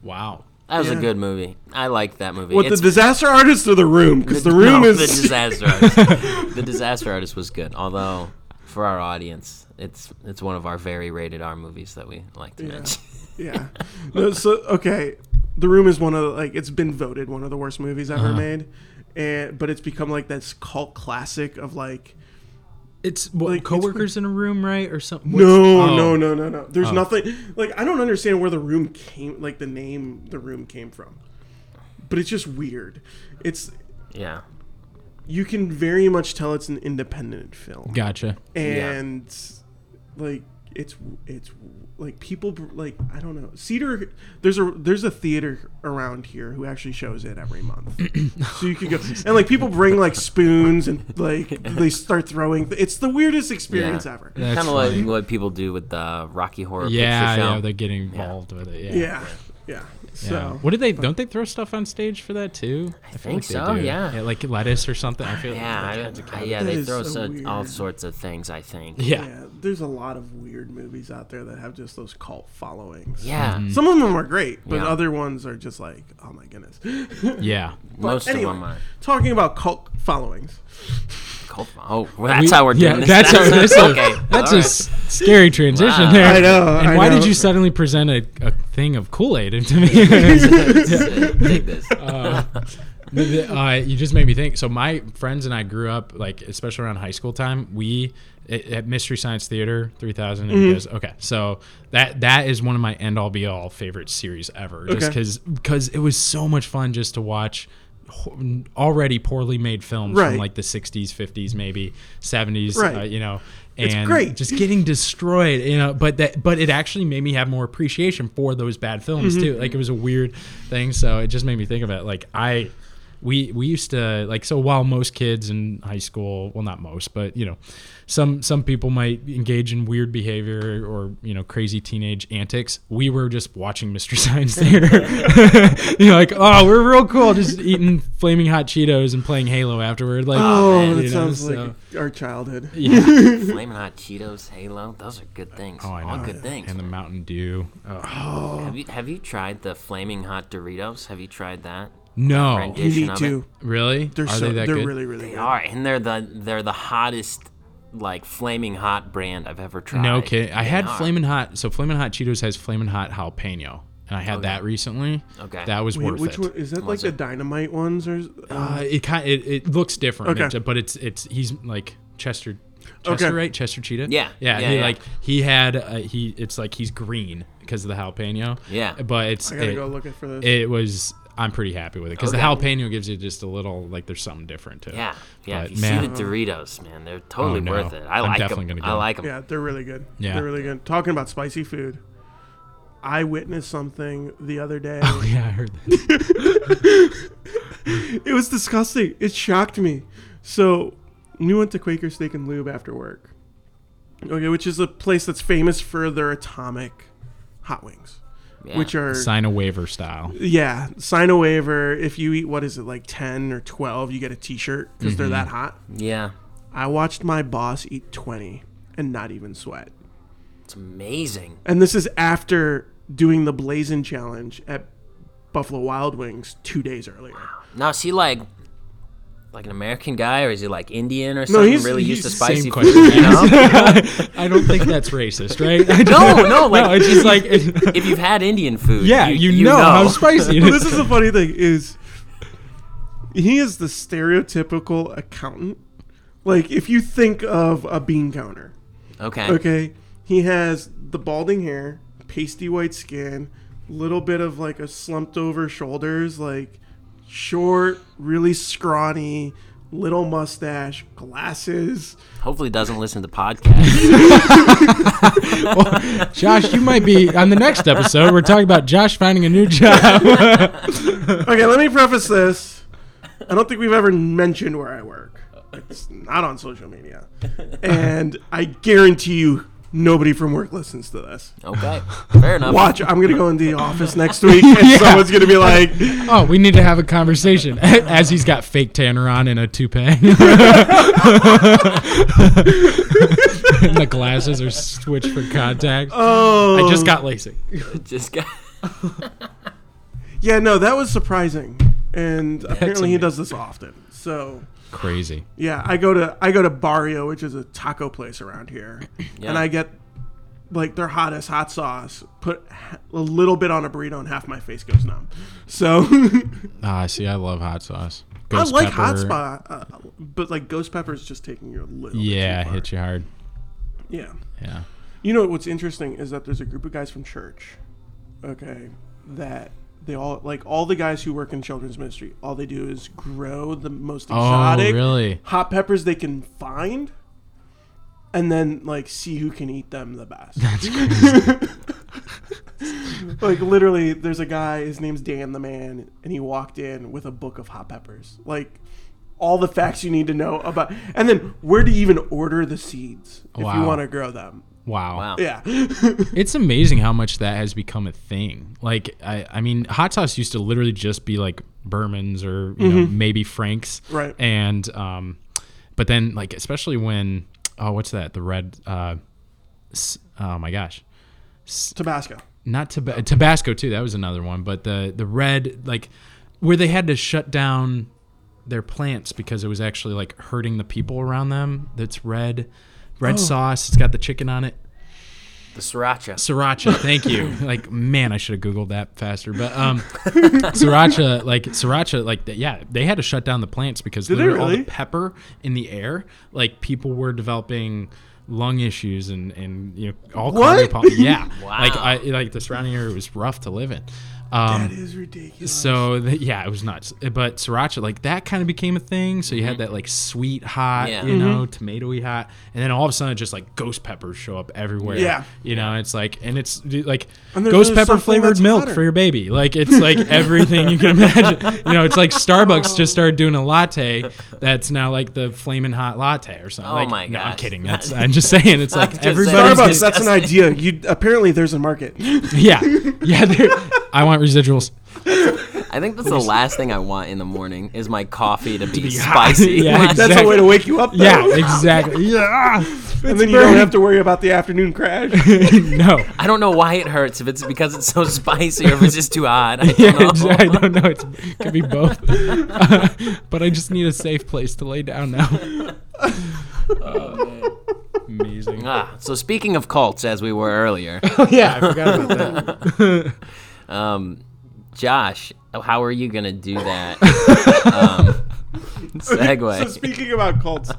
Wow. that was a good movie i liked that movie What It's- the disaster artist or the room? Because the room no, is the disaster artist. the disaster artist was good although for our audience it's it's one of our very rated r movies that we like to mention yeah. No, so okay, the room is one of the, like it's been voted one of the worst movies ever Uh-huh. made, and but it's become like this cult classic of like It's what, Like, it's coworkers in a room, right, or something? no oh. no no no no. There's Oh. nothing like I don't understand where the room came like the name the room came from, but it's just weird. It's yeah you can very much tell it's an independent film. Gotcha. and like it's it's like people like I don't know Cedar. There's a there's a theater around here who actually shows it every month, so you can go oh, and like people bring like spoons and like they start throwing. It's the weirdest experience Yeah. ever. Kind of like what people do with the Rocky Horror Yeah, Picture Show. yeah, they're getting involved with it. Yeah. Yeah, yeah. Yeah. So what did they? Don't they throw stuff on stage for that too? I, feel think they so, do. yeah. like lettuce or something. I feel. yeah, like I, that's a I- kind yeah, That they throw so so, all sorts of things. I think. yeah. yeah, there's a lot of weird movies out there that have just those cult followings. Yeah, Mm-hmm. Some of them are great, but Yeah. other ones are just like, oh my goodness. Yeah. most anyway, of them are. Talking about cult followings. Cult- Oh, well, that's We- how we're doing yeah, this. That's how. That's a, okay. That's all a right. scary transition Wow. there. I know, And I why know. did you suddenly present a, a thing of Kool Aid into me? Take this. uh, uh, you just made me think. So my friends and I grew up like, especially around high school time. We at, at Mystery Science Theater 3000. Mm-hmm. okay, so that that is one of my end all be all favorite series ever. Just Okay. because because it was so much fun just to watch already poorly made films Right. from like the 60s, 50s, maybe 70s. Right. Uh, you know. It's great. just getting destroyed, you know. But that, but it actually made me have more appreciation for those bad films Mm-hmm. too. Like it was a weird thing, so it just made me think of it. Like I, we we used to like so while most kids in high school well not most but you know some some people might engage in weird behavior or you know crazy teenage antics we were just watching mystery science theater you know like oh we're real cool just eating flaming hot cheetos and playing halo afterward like Oh, man, that you know, sounds so- like our childhood. yeah Flaming hot Cheetos, Halo. Those are good things. oh i All know good things. and the mountain dew oh. Have you have you tried the flaming hot Doritos? Have you tried that? No Randy. You need of to. really They're are so they that they're good really really They good. are, and they're the they're the hottest like flaming hot brand I've ever tried. No kidding. I They had are. Flamin' Hot. So Flamin' Hot Cheetos has Flamin' Hot jalapeno, and I had that recently. Okay. That was Wait, worth which it. one is that? Like Was the dynamite ones or? Uh, it kind it, it looks different, Okay. It's- but it's it's he's like Chester. Chester, Okay. right? Chester Cheetah. Yeah, yeah. yeah, he yeah. like he had uh, he. It's like he's green because of the jalapeno. Yeah. but it's I gotta it, go look for this. it was. I'm pretty happy with it because Okay. the jalapeno gives you just a little like there's something different to it. Yeah, yeah. But, if you man. see the Doritos, man, they're totally Oh, no. worth it. I I'm like definitely them. gonna I like them. yeah, they're really good. Yeah. they're really good. Talking about spicy food, I witnessed something the other day. Oh yeah, I heard that. it was disgusting. It shocked me. So we went to Quaker Steak and Lube after work. Okay, which is a place that's famous for their atomic hot wings, Yeah. which are Sign a waiver style. yeah, sign a waiver. If you eat what is it like ten or twelve, you get a T-shirt because they're mm-hmm. that hot. yeah, I watched my boss eat twenty and not even sweat. it's amazing. And this is after doing the Blazing Challenge at Buffalo Wild Wings two days earlier. Now, see, like like an American guy, or is he like Indian or something? he's- really used to spicy Same food, question. you know? I don't think that's racist, right? no, no, like no, it's just like if you've had Indian food, yeah, you, know, how spicy it Well, this is the funny thing is he is the stereotypical accountant. Like if you think of a bean counter, Okay. okay, he has the balding hair, pasty white skin, little bit of like a slumped over shoulders, like short, really scrawny, little mustache, glasses. Hopefully, doesn't listen to podcasts. Josh, you might be on the next episode. We're talking about Josh finding a new job. Okay, let me preface this. I don't think we've ever mentioned where I work. It's not on social media. And I guarantee you nobody from work listens to this. Okay. Fair enough. Watch, I'm gonna go in the office next week and Yeah. someone's gonna be like, oh, we need to have a conversation as he's got fake tanner on and a toupee. and the glasses are switched for contacts. "Oh, I just oh. got LASIK. Just got. yeah." No, that was surprising, and apparently he amazing. does this often. So Crazy. yeah, I go to I go to Barrio, which is a taco place around here, Yeah. and I get like their hottest hot sauce. Put h- a little bit on a burrito, and half my face goes numb. So. Ah, see, I love hot sauce. I Ghost like hot pepper. spot, uh, but like ghost pepper is just taking you a little. Yeah, bit too far. hit you hard. Yeah, Yeah. you know what's interesting is that there's a group of guys from church, okay, that they all like all the guys who work in children's ministry. All they do is grow the most Oh, exotic really? hot peppers they can find, and then like see who can eat them the best. That's crazy. like literally, there's a guy. His name's Dan the Man, and he walked in with a book of hot peppers, like all the facts you need to know about, and then where to even order the seeds if you want to grow them. Wow. Wow. Yeah, It's amazing how much that has become a thing. Like, I, I mean, hot sauce used to literally just be like Berman's or you know maybe Frank's, Right. And um, but then like especially when oh what's that the red uh, oh my gosh, Tabasco. not Tab- Tabasco too. That was another one. But the the red like where they had to shut down their plants because it was actually like hurting the people around them. That's red, red sauce. It's got the chicken on it. The sriracha. Sriracha, thank you. Like, man, I should have googled that faster. But um, sriracha, like sriracha, like yeah, they had to shut down the plants because Did they literally all the pepper in the air, like people were developing lung issues and and you know all What? cardiopul- yeah, Wow. like I like the surrounding area was rough to live in. Um, That is ridiculous. so th- yeah, it was nuts. But sriracha, like that, kind of became a thing. So you Mm-hmm. had that like sweet hot, Yeah. you know, tomatoey hot, and then all of a sudden, just like ghost peppers show up everywhere. Yeah. you know, it's like, and it's like And ghost pepper flavored milk hotter. for your baby. Like it's like everything you can imagine. You know, it's like Starbucks just started doing a latte that's now like the flaming hot latte or something. Oh like, my No, I'm kidding. That's I'm just saying. It's like just saying. everybody's Starbucks. It's That's an idea. You apparently there's a market. yeah, yeah. there- I want residuals. I think that's the last thing I want in the morning is my coffee to be, be spicy. Yeah, Like, That's a way to wake you up. though. Yeah, exactly. Yeah. and then you don't have to worry about the afternoon crash. no. I don't know why it hurts. If it's because it's so spicy or if it's just too hot. I don't Yeah, know. exactly. I don't know. It's, it could be both. but I just need a safe place to lay down now. Amazing. Ah, so speaking of cults, as we were earlier, yeah, I forgot about that. Um, Josh, how are you gonna do that? um, so segue. speaking about cults,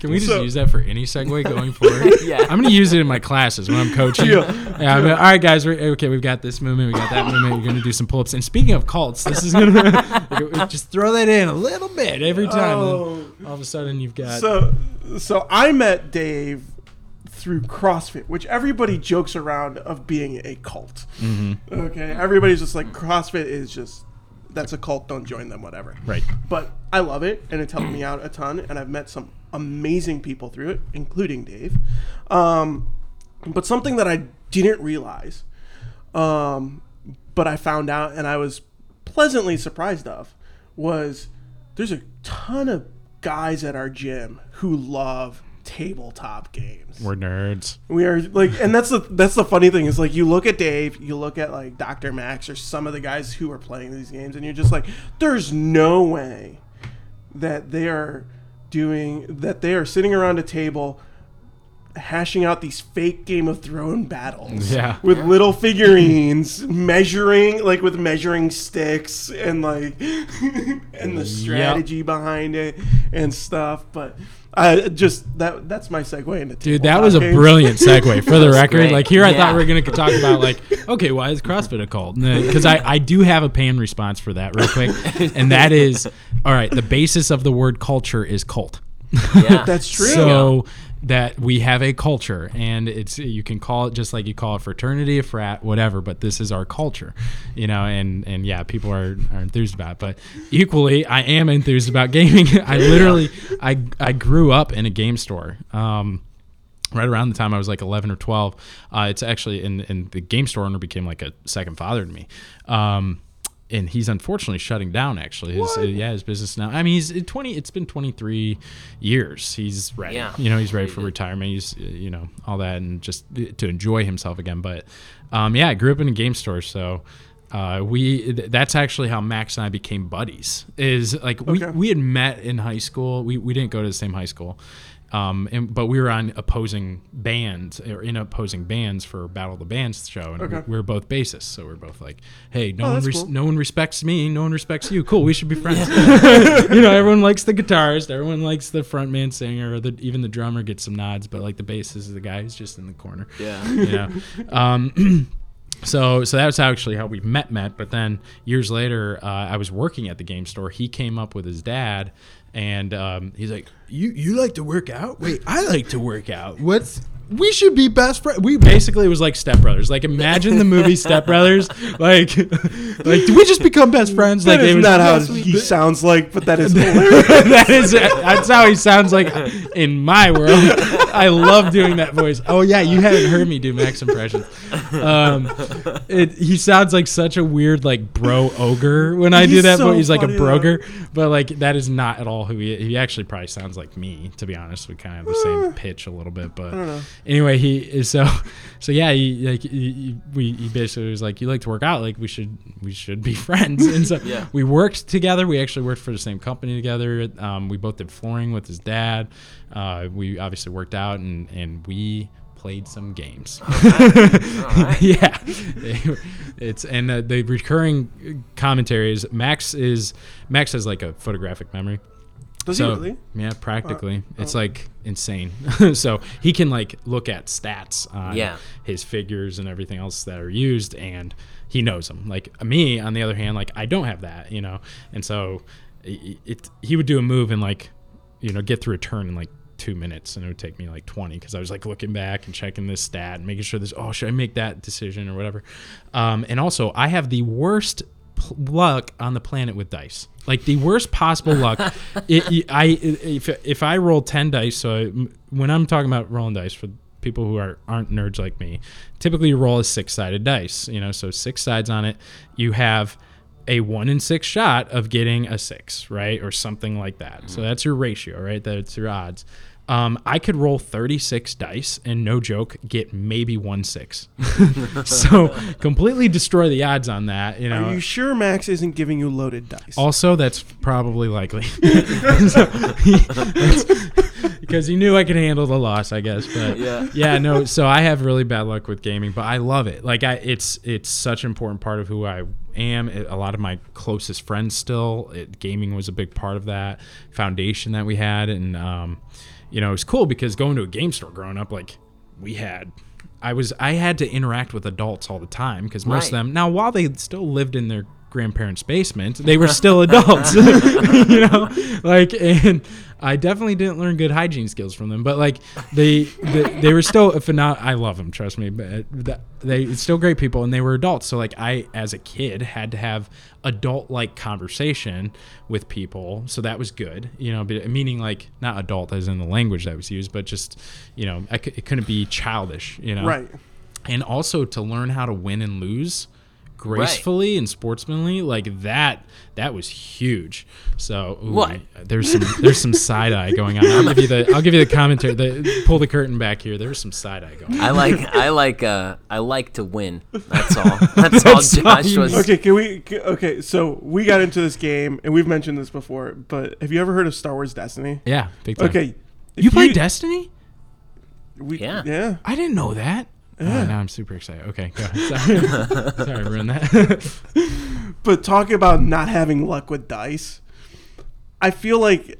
Can we just So- use that for any segue going forward? Yeah. I'm going to use it in my classes when I'm coaching. Yeah. Yeah. I'm gonna- all right, guys. We're, okay, we've got this movement. We got that movement. You're going to do some pull-ups. And speaking of cults, this is going to just throw that in a little bit every time. Oh. all of a sudden, you've got so so I met Dave through CrossFit, which everybody jokes around of being a cult. Mm-hmm. Okay, everybody's just like CrossFit is just that's a cult. Don't join them. Whatever. right. But I love it, and it's helped me out a ton. And I've met some amazing people through it, including Dave. Um, but something that I didn't realize, um, but I found out, and I was pleasantly surprised of, was there's a ton of guys at our gym who love tabletop games. We're nerds. We are like, and that's the that's the funny thing is like you look at Dave, you look at like Dr. Max or some of the guys who are playing these games, and you're just like, there's no way that they are doing that they are sitting around a table hashing out these fake Game of Thrones battles. Yeah. With little figurines measuring like with measuring sticks and like and the strategy behind it and stuff. But I just that that's my segue into Dude, that was a games. brilliant segue for the record. great. Like here, I thought we were gonna talk about like, okay, why is CrossFit a cult? Because I I do have a pan response for that real quick, and that is, all right. The basis of the word culture is cult. Yeah. That's true. So that we have a culture, and it's you can call it just like you call a fraternity, a frat, whatever. But this is our culture, you know. And and yeah, people are, are enthused about. It. But equally, I am enthused about gaming. I literally, I I grew up in a game store. Um, right around the time I was like 11 or 12. Uh, it's actually, in, and the game store owner became like a second father to me. Um, and he's unfortunately shutting down. Actually, his uh, yeah, his business now. I mean, he's twenty. It's been twenty three years. He's ready. Yeah. You know, he's ready for retirement. He's uh, you know all that and just to enjoy himself again. But um, yeah, I grew up in a game store, so. Uh, we th- that's actually how Max and I became buddies. Is like we, Okay. we had met in high school. We, we didn't go to the same high school, um, and, but we were on opposing bands or in opposing bands for Battle of the Bands show, and we, Okay. we were both bassists. So we're both like, hey, no Oh, one res- cool. no one respects me, no one respects you. Cool, we should be friends. you know, everyone likes the guitarist, everyone likes the frontman singer, or the, even the drummer gets some nods, but like the bassist is the guy who's just in the corner yeah. you know. Um, so so that was actually how we met met. But then years later, uh, I was working at the game store. He came up with his dad, and um, he's like, "You you like to work out? Wait, I like to work out. What's we should be best friends. We basically was like Step Brothers. Like imagine the movie Step Brothers. Like like do we just become best friends? That like is it was- not how he sounds like, but that is that is that's how he sounds like in my world. I love doing that voice. Oh yeah, you haven't heard me do Max impressions. Um, it, he sounds like such a weird like bro ogre when I do that so voice. He's like a funny, though. broger, but like that is not at all who he. He actually probably sounds like me. To be honest, we kind of have the same pitch a little bit, but anyway, he is so so yeah. He like he, he- we he basically was like, you like to work out, like we should we should be friends, and so Yeah. we worked together. We actually worked for the same company together. Um, we both did flooring with his dad. Uh, we obviously worked out and, and we played some games. yeah, it's and uh, the recurring commentary is Max is Max has like a photographic memory. Does so he really? yeah, practically, oh. it's like insane. so he can like look at stats on Yeah. his figures and everything else that are used, and he knows them. Like me, on the other hand, like I don't have that, you know, and so it, it he would do a move and like you know get through a turn in like two minutes and it would take me like 20 because i was like looking back and checking this stat and making sure this oh should i make that decision or whatever um, and also i have the worst pl- luck on the planet with dice like the worst possible luck it, it- i if, if i roll 10 dice so I, when i'm talking about rolling dice for people who are aren't nerds like me typically you roll a six sided dice you know so six sides on it you have a one in six shot of getting a six, right? Or something like that. So mm-hmm. that's your ratio, right? That's your odds. Um, I could roll 36 dice and no joke, get maybe one six. so completely destroy the odds on that, you know. Are you sure Max isn't giving you loaded dice? Also, that's probably likely. So, he- that's- because he knew I could handle the loss, I guess. But Yeah. yeah, no. So I have really bad luck with gaming, but I love it. Like I, it's it's such an important part of who I am. It, a lot of my closest friends still. It, gaming was a big part of that foundation that we had, and um, you know, it was cool because going to a game store growing up, like we had. I was I had to interact with adults all the time because most of them now while they still lived in their grandparents' basement, they were still adults. you know, like and I definitely didn't learn good hygiene skills from them, but like they they, they were still a phenom- I love them, trust me, but uh, that, they still great people and they were adults. So like I as a kid had to have adult like conversation with people, so that was good. You know, but meaning like not adult as in the language that was used, but just you know I c- it couldn't be childish. You know, Right. and also to learn how to win and lose gracefully and sportsmanly like that that was huge so ooh, What? there's some there's some side eye going on i'll give you the i'll give you the commentary the pull the curtain back here there's some side eye going on I like I like uh I like to win. That's all. That's, all That's all Josh you was. Okay, can we? Okay, so we got into this game, and we've mentioned this before, but have you ever heard of Star Wars Destiny? yeah big time. Okay, if you play destiny We, Yeah. Yeah. I didn't know that. Uh, now I'm super excited. Okay, go ahead. Sorry, Sorry I ruined that. But talking about not having luck with dice, I feel like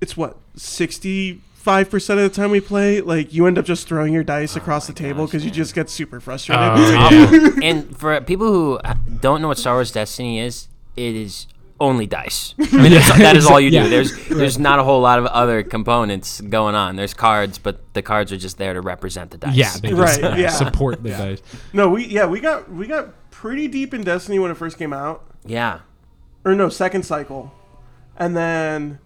it's what sixty-five percent of the time we play. Like you end up just throwing your dice across the table Oh because you just get super frustrated. Oh, yeah. And for people who don't know what Star Wars Destiny is, it is only dice. I mean, that's, that is all you do. Yeah. There's there's not a whole lot of other components going on. There's cards, but the cards are just there to represent the dice. Yeah, they Right, uh, yeah. support the dice. No, we yeah we got we got pretty deep in Destiny when it first came out, yeah. or no second cycle, and then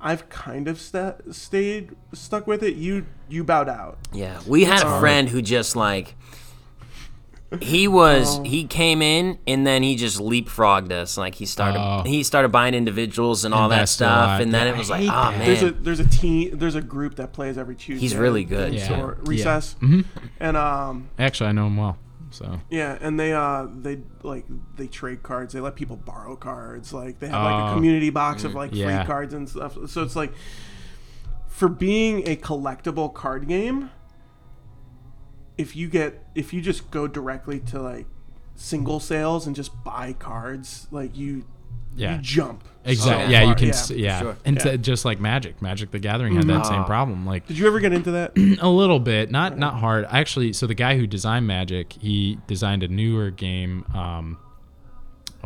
I've kind of sta stayed stuck with it. You you bowed out. Yeah, we had a friend who just like he was he came in and then he just leapfrogged us. Like he started Oh. he started buying individuals and all that stuff, and then Yeah, it was like, hate oh that. man, There's a there's a team there's a group that plays every Tuesday. He's really good. in Yeah. store- Yeah. recess, Mhm. and um Actually, I know him well. So yeah, and they uh they like they trade cards. They let people borrow cards. Like they have like a Oh. community box of like Yeah. free cards and stuff. So it's like for being a collectible card game, if you get if you just go directly to like single sales and just buy cards, like you yeah, you jump. exactly. so yeah, you can. Yeah. s Yeah, Sure. and Yeah. Mm-hmm. to- just like Magic, Magic the Gathering had that same Ah. problem. Like Did you ever get into that? a little bit, not not hard. Actually, so the guy who designed Magic, he designed a newer game. Um,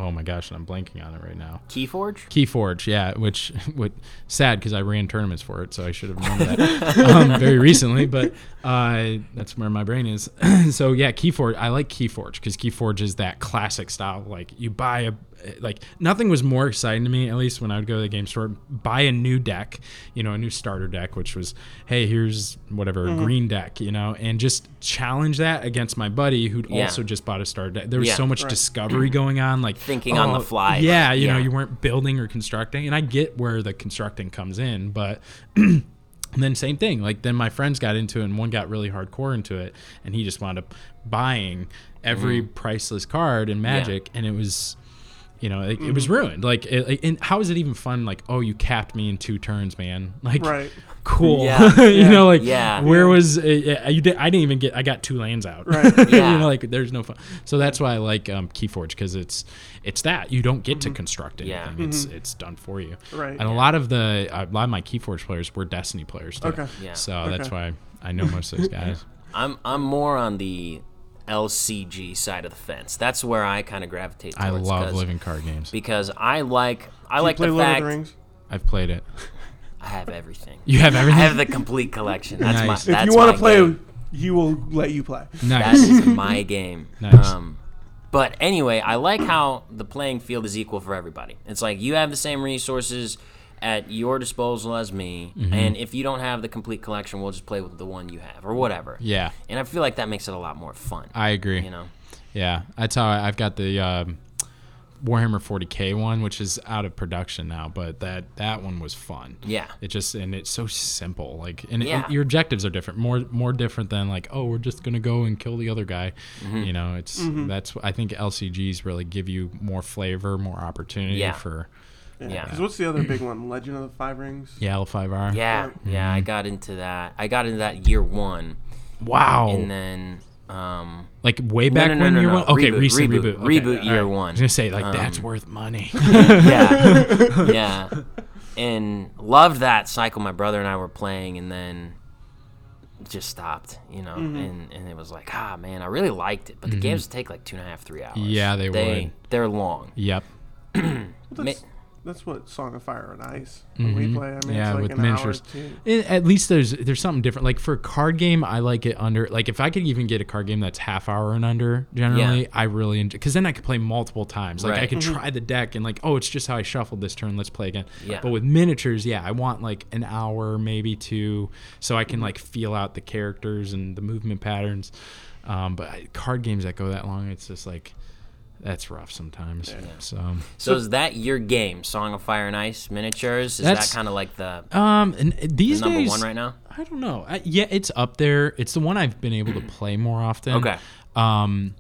oh my gosh, and I'm blanking on it right now. Keyforge. Keyforge, yeah, which which sad because I ran tournaments for it, so I should have known that um, very recently. But uh, that's where my brain is. so yeah, Keyforge. I like Keyforge because Keyforge is that classic style. Like you buy a like nothing was more exciting to me at least when I would go to the game store buy a new deck, you know, a new starter deck, which was hey here's whatever a green deck, you know, and just challenge that against my buddy who'd Yeah. also just bought a starter deck. There was Yeah. so much Right. discovery going on, like Thinking on the oh, fly. Yeah, you know, you weren't building or constructing, and I get where the constructing comes in, but. and then same thing, like then my friends got into it, and one got really hardcore into it, and he just wound up buying every Mm-hmm. priceless card in Magic, and it was, you know, it, it was ruined. Like, it, and how is it even fun? Like, oh, you capped me in two turns, man. Like, right. cool. Yeah. you Yeah. know, like, Yeah. where was uh, uh, you? Did, I didn't even get. I got two lands out. Right. Yeah. you know, like there's no fun. So that's why I like um, Keyforge because it's it's that you don't get to construct anything. Yeah. It's it's done for you. Right. And a lot of the a lot of my Keyforge players were Destiny players too. Okay. Yeah. So that's why I know most of those guys. I'm I'm more on the LCG side of the fence. That's where I kind of gravitate towards. I love living card games. because I like I You like play the Lord fact of the Rings. I've played it. I have everything. You have everything. I have the complete collection. That's Nice. my. If If you want to play, game. he will let you play. Nice. is my game. Nice. Um, but anyway, I like how the playing field is equal for everybody. It's like you have the same resources at your disposal as me, Mm-hmm. and if you don't have the complete collection, we'll just play with the one you have or whatever. yeah, And I feel like that makes it a lot more fun. I agree. you know. Yeah, that's how I, I've got the um, Warhammer 40k one, which is out of production now, but that that one was fun. Yeah. It just and it's so simple, like and, and your objectives are different, more more different than like oh we're just gonna go and kill the other guy. Mm-hmm. You know, it's that's I think LCGs really give you more flavor, more opportunity Yeah. for Yeah. 'Cause what's the other big one? Legend of the Five Rings. yeah L5R. Yeah, yeah, I got into that. I got into that year one, Wow. and then um, like way back no, no, when no, you no. were okay Reboot, recent reboot, reboot Okay, reboot year right. one. I was gonna say like that's Um, worth money. yeah, yeah, and loved that cycle. My brother and I were playing, and then just stopped. You know, and and it was like, ah, man, I really liked it, but the games take like two and a half, three hours. Yeah, they would. They're long. yep. Well, that's, Ma- that's what Song of Fire and Ice. When we play, I mean, Mm-hmm. Yeah, it's like with an miniatures. hour. It- at least there's there's something different. Like for a card game, I like it under. Like if I could even get a card game that's half hour and under, generally, Yeah. I really enjoy. Because then I could play multiple times. Like I Right. could try the deck and like, oh, it's just how I shuffled this turn. Let's play again. Yeah. But with miniatures, yeah, I want like an hour, maybe two, so I can like feel out the characters and the movement patterns. Um, but card games that go that long, it's just like that's rough sometimes. So. So is that your game, Song of Fire and Ice miniatures? Is That's- that kind of like the, Um, and the these number days, one right now? I don't know. I, yeah, it's up there. It's the one I've been able to play more often. Okay. Um,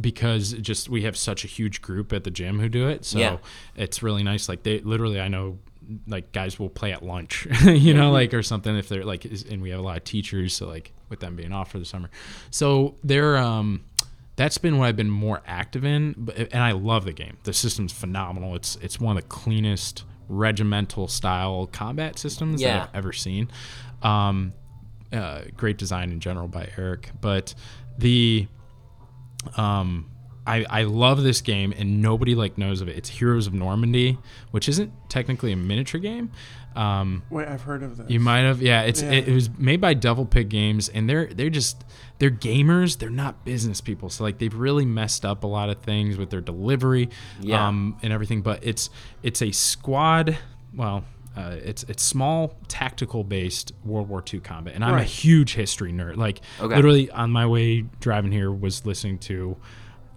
because just we have such a huge group at the gym who do it, so Yeah. it's really nice. Like they literally, I know like guys will play at lunch, you know, like or something if they're like, and we have a lot of teachers, so like with them being off for the summer, so they're um, that's been what I've been more active in, but, and I love the game. The system's phenomenal. It's it's one of the cleanest regimental style combat systems Yeah. that I've ever seen. Um, uh, great design in general by Eric, but the um I, I love this game and nobody like knows of it. It's Heroes of Normandy, which isn't technically a miniature game. Um, Wait, I've heard of this. you might have, yeah. It's Yeah. It, it was made by Devil Pig Games, and they're they're just they're gamers. They're not business people, so like they've really messed up a lot of things with their delivery, Yeah. um, and everything. But it's it's a squad. Well, uh, it's it's small tactical based World War II combat, and I'm a huge history nerd. Like Okay. literally on my way driving here was listening to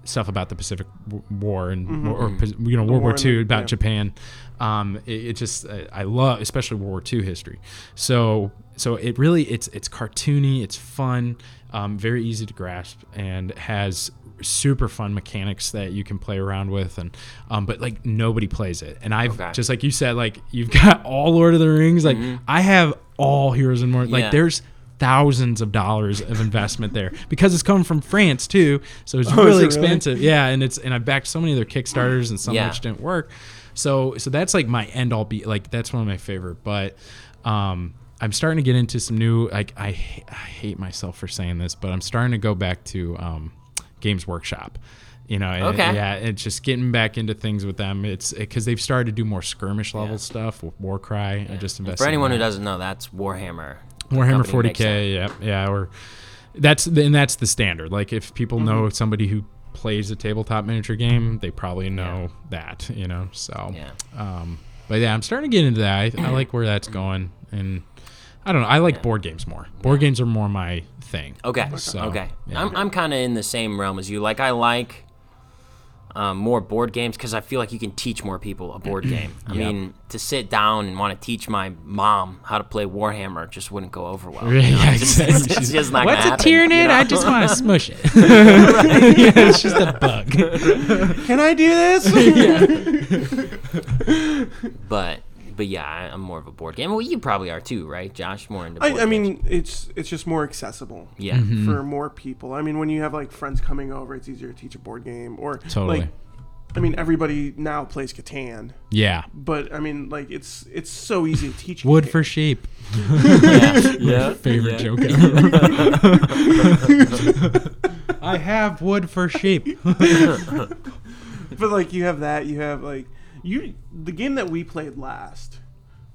stuff about the Pacific War and or, Pas- you know World war War II about yeah. Japan. Um, it, it just I I love especially World War II history. So so it really it's it's cartoony, it's fun, um, very easy to grasp, and has super fun mechanics that you can play around with and um, but like nobody plays it and i've Okay. just like you said like you've got all lord of the rings like i have all heroes and more Mm-hmm. Yeah. like there's thousands of dollars of investment there because it's coming from France too. So it's Oh, really it really? expensive. Yeah, and it's and I backed so many of their Kickstarters and some Yeah. which didn't work. So so that's like my end all be like that's one of my favorite. But um I'm starting to get into some new like I I hate myself for saying this, but I'm starting to go back to um Games Workshop. You know, Okay. yeah, it's just getting back into things with them. It's because they've started to do more skirmish level stuff with Warcry. I just invested. For anyone in who doesn't know, that's Warhammer. Warhammer 40k, yeah, yeah, or that's the, and that's the standard. Like if people Mm-hmm. know somebody who plays a tabletop miniature game, they probably know that, you know. So, Yeah. um, but yeah, I'm starting to get into that. I, I like where that's going, and I don't know. I like board games more. Board games are more my thing. Okay. So, okay. yeah. I'm, I'm kind of in the same realm as you. Like, I like um, more board games because I feel like you can teach more people a board game. I Yeah. mean, to sit down and want to teach my mom how to play Warhammer just wouldn't go over well. Yeah, you know? It's just- exactly. it's, it's just not What's gonna a happen, Tyranid? you know? I just want to smush it. yeah, it's just a bug. Can I do this? But but yeah, I- I'm more of a board game. Well, you probably are too, right, Josh? More into. Board I, I mean, it's it's just more accessible yeah. Mm-hmm. for more people. I mean, when you have like friends coming over, it's easier to teach a board game. Or Totally. like, I mean, everybody now plays Catan, Yeah. but I mean, like, it's it's so easy to teach. Wood for sheep. yeah. yeah. Favorite yeah. joke ever. I have wood for sheep. but like you have that, you have like you the game that we played last.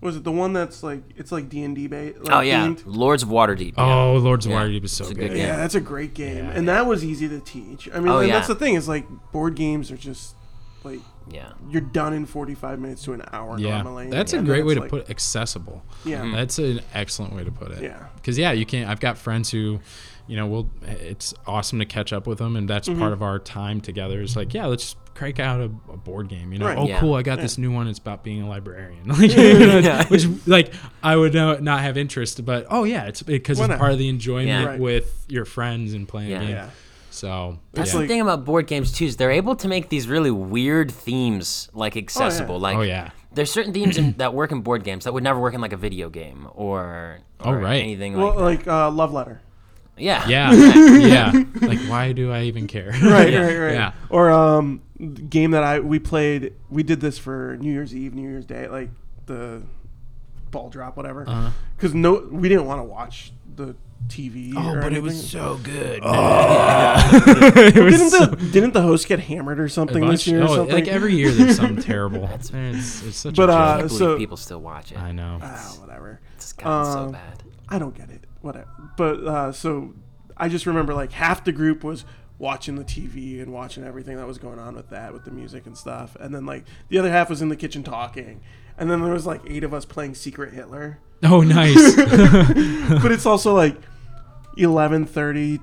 Was it the one that's like it's like D and D bait? Like Oh yeah, themed? Lords of Waterdeep. yeah. Oh, Lords of Yeah. Waterdeep is so It's good. good Yeah, that's a great game, Yeah, and that was easy to teach. I mean, Oh, and yeah. that's the thing is like board games are just like Yeah. you're done in 45 minutes to an hour Yeah, normally. that's a great way to like- put it. Accessible. Yeah, Mm-hmm. That's an excellent way to put it. Yeah. Because yeah, you can't. I've got friends who, you know, we'll It's awesome to catch up with them, and that's Mm-hmm. part of our time together. Is like, yeah, let's crank out a, a board game. You know, Right. oh Yeah. cool, I got this new one. It's about being a librarian. Like, you know, it's- which like I would no, not have interest, but oh yeah, it's because it's part of the enjoyment Yeah. Right. with your friends and playing Yeah. a game. yeah. So That's yeah. the thing about board games too is they're able to make these really weird themes like accessible. Like Oh yeah. there's certain themes in, that work in board games that would never work in like a video game or, Oh, right. anything Well, like that. like uh, love letter. Yeah Yeah. yeah. Like, why do I even care? Right, Yeah. right, right. Yeah. Or um, game that I we played. We did this for New Year's Eve, New Year's Day, like the ball drop, whatever. Uh-huh. Because no, we didn't want to watch the TV. Oh, or but it was so good. Didn't the didn't the host get hammered or something this year? Or oh, something? like every year there's something terrible. It's, it's such But, a uh, I joke. can't so- people still watch it. I know. Ah, whatever. It's gotten so um, bad. I don't get it. Whatever. But uh, so I just remember like half the group was watching the TV and watching everything that was going on with that, with the music and stuff, and then like the other half was in the kitchen talking, and then there was like eight of us playing Secret Hitler. Oh, nice. but it's also like 11:30,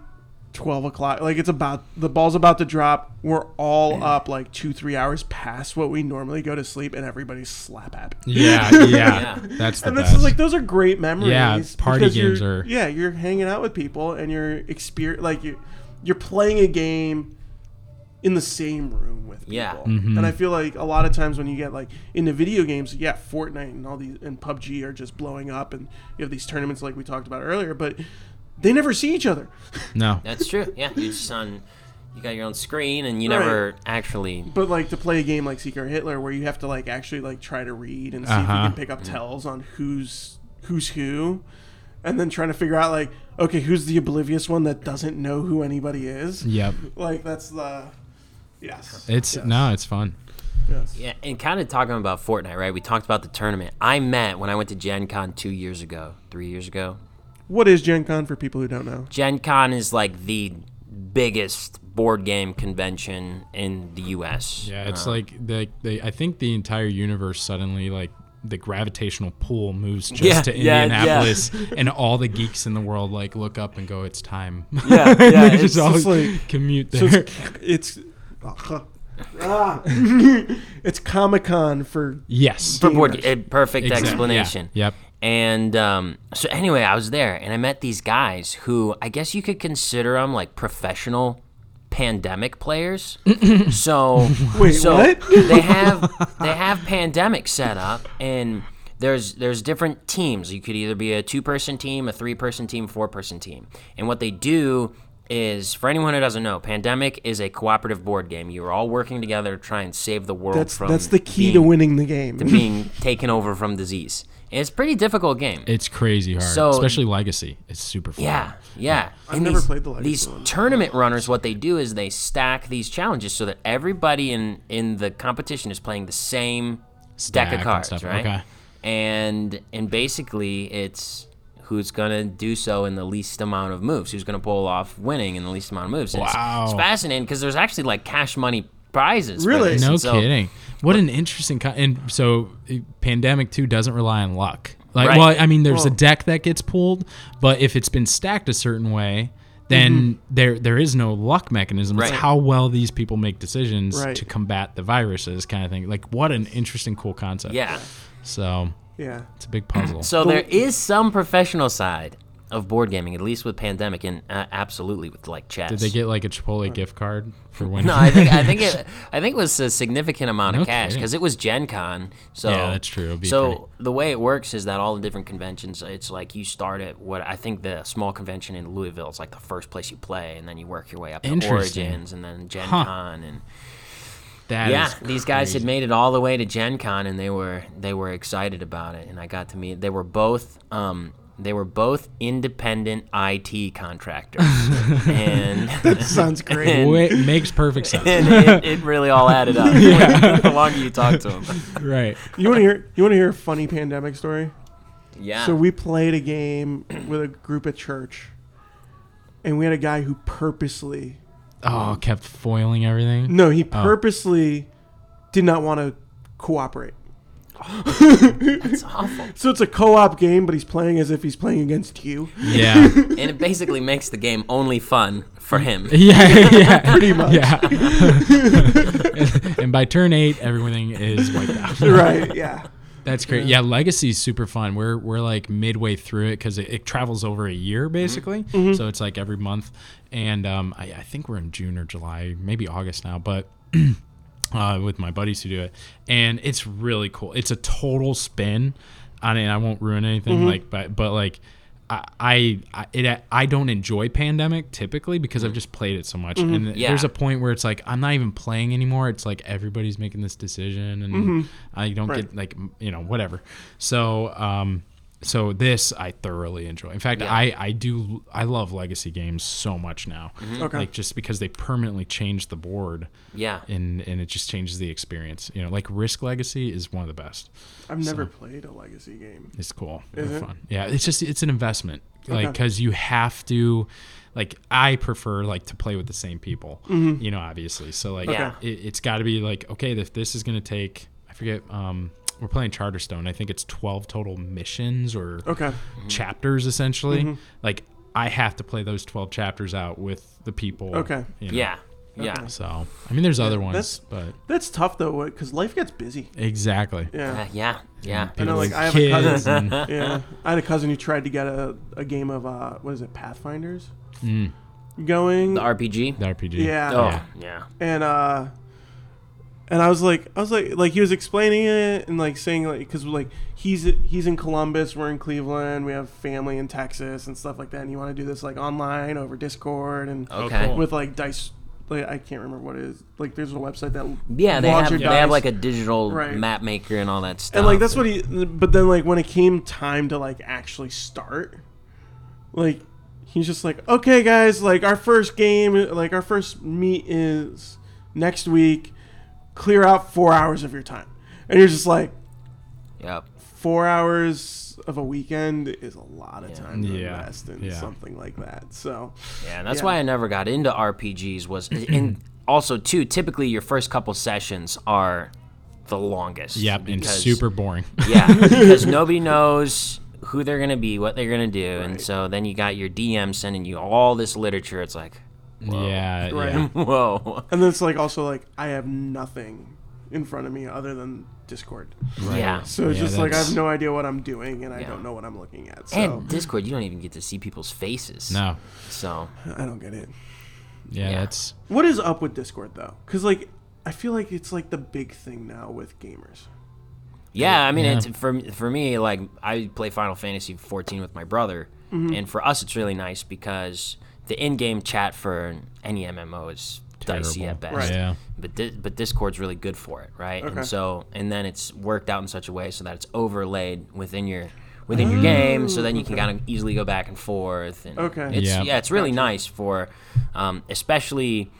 12 o'clock. Like it's about the ball's about to drop. We're all up like two, three hours past what we normally go to sleep, and everybody's slap happy. yeah, yeah, Yeah. That's the and this best. is like those are great memories. Yeah, party games you're- Yeah, you're hanging out with people and you're experience like you you're playing a game in the same room with people. Yeah. Mm-hmm. And I feel like a lot of times when you get like into video games, yeah, Fortnite and all these and PUBG are just blowing up and you have these tournaments like we talked about earlier, but they never see each other. No. That's true. Yeah, you're just on. You got your own screen, and you Right. never actually. But like to play a game like Secret Hitler where you have to like actually like try to read and see if you Uh-huh. can pick up tells on who's who's who and then trying to figure out like okay, who's the oblivious one that doesn't know who anybody is? Yep. Like that's the yes. It's yes, no, it's fun. yes. Yeah, and kind of talking about Fortnite, right? We talked about the tournament. I met when I went to Gen Con two years ago, three years ago. What is Gen Con for people who don't know? Gen Con is like the biggest board game convention in the U.S. Yeah, it's Uh, like the, the I think the entire universe suddenly like the gravitational pull moves just Yeah, to yeah, Indianapolis, and all the geeks in the world like look up and go, "It's time." Yeah, yeah, it's just all just like- commute So there. it's it's ah. it's Comic Con for yes, for board, a perfect Exactly, explanation. Yeah. Yep. And um, so anyway, I was there and I met these guys who I guess you could consider them like professional pandemic players. so Wait, so what? they have they have pandemic set up and there's there's different teams. You could either be a two person team, a three person team, four person team. And what they do is for anyone who doesn't know, Pandemic is a cooperative board game. You're all working together to try and save the world that's from that's the key being, to winning the game. to being taken over from disease. And it's a pretty difficult game. It's crazy hard, So- especially Legacy. It's super fun. Yeah, yeah. I've And never these, played the Legacy These one. tournament runners, what they do is they stack these challenges so that everybody in in the competition is playing the same Stack deck of cards, stuff, right? okay. And and basically, it's who's gonna do so in the least amount of moves. Who's gonna pull off winning in the least amount of moves? And it's- Wow. it's, fascinating because there's actually like cash money prizes. for Really? this. No so- kidding. What an interesting con- and so uh, Pandemic 2 doesn't rely on luck. Like Right. well, I mean there's a deck that gets pulled, but if it's been stacked a certain way, then there there is no luck mechanism. It's how well these people make decisions Right. to combat the viruses kind of thing. Like what an interesting cool concept. Yeah. So, yeah. it's a big puzzle. So there is some professional side of board gaming, at least with Pandemic, and uh, absolutely with like chess. Did they get like a Chipotle gift card for winning? No, I think I think it I think it was a significant amount of No cash because it was Gen Con. So Yeah, that's true. It'd be so pretty- the way it works is that all the different conventions, it's like you start at what I think the small convention in Louisville is like the first place you play, and then you work your way up to Interesting. Origins, and then Gen Huh. Con, and That yeah, these guys had made it all the way to Gen Con, and they were they were excited about it, and I got to meet. They were both. Um, they were both independent IT contractors, and that Sounds great. and- Wait, makes perfect sense. and it, it really all added up. the longer you talk to them. right. You want to hear? You want to hear a funny pandemic story? Yeah. So we played a game with a group at church, and we had a guy who purposely Oh, kept foiling everything. no, he Oh. purposely did not want to cooperate. That's awful. So it's a co-op game, but he's playing as if he's playing against you. Yeah. And it basically makes the game only fun for him. yeah, yeah, Pretty much. yeah. and by turn eight, everything is wiped out. right. Yeah. That's great. Yeah, Legacy's super fun. We're we're like midway through it because it, it travels over a year basically. So it's like every month, and um, I, I think we're in June or July, maybe August now, but. Uh, with my buddies who do it, and it's really cool. It's a total spin on it. I won't ruin anything, like, but but like, I I I, it, I don't enjoy Pandemic typically because I've just played it so much, and Yeah. there's a point where it's like I'm not even playing anymore. It's like everybody's making this decision, and I don't Right. get like you know whatever. So um, so this I thoroughly enjoy. In fact, Yeah. I I do I love legacy games so much now. Okay. Like just because they permanently change the board, Yeah. and and it just changes the experience. You know, like Risk Legacy is one of the best. I've never played a legacy game. It's cool. Is They're it? fun. Yeah, it's just it's an investment. Like because you have to, like I prefer like to play with the same people. You know, obviously. So like Yeah. it, it's got to be like okay, if this is gonna take, I forget. um we're playing Charterstone. I think it's twelve total missions or Okay. chapters essentially. Mm-hmm. Like I have to play those twelve chapters out with the people. Okay. you know. Yeah. Yeah. So I mean, there's other ones, that's- but That's tough though, because life gets busy. exactly. Yeah. Uh, yeah. Yeah. I know, like I have a cousin. and- yeah, I had a cousin who tried to get a, a game of uh, what is it, Pathfinders, Mm. going, The RPG. The RPG. Yeah. Oh Yeah. yeah. and uh, and I was like, I was like, like he was explaining it and like saying like, because like he's he's in Columbus, we're in Cleveland, we have family in Texas and stuff like that, and you want to do this like online over Discord and Okay. with like dice. Like, I can't remember what it is. Like, there's a website that Yeah, they have your they have like a digital Right. map maker and all that stuff. and like that's what he but then like when it came time to like actually start like he's just like okay guys like our first game like our first meet is next week clear out four hours of your time and you're just like Yep. four hours of a weekend is a lot of time to Yeah. invest in Yeah. something like that so Yeah, and that's Yeah. why I never got into RPGs. Was and also too typically your first couple sessions are the longest. Yep. And because- super boring. Yeah, because nobody knows who they're gonna be, what they're gonna do, and so then you got your DM sending you all this literature. It's like, yeah. Right. Yeah. whoa. and then it's like also like i have nothing in front of me other than discord Yeah. so it's Yeah, just like i have no idea what i'm doing and i Yeah. don't know what i'm looking at so And Discord, you don't even get to see people's faces. No. So i don't get it Yeah, Yeah. That's. What is up with Discord though? Because like I feel like it's like the big thing now with gamers. yeah, I mean, Yeah. it's for for me. Like I play Final Fantasy 14 with my brother, Mm-hmm. and for us, it's really nice because the in-game chat for any MMO is dicey Terrible. at best. Right. Yeah. but Di- but Discord's really good for it, right? Okay. And so and then it's worked out in such a way so that it's overlaid within your within your game, so then you can kind of easily go back and forth. And Okay. it's, Yeah. yeah. it's really nice for, um, especially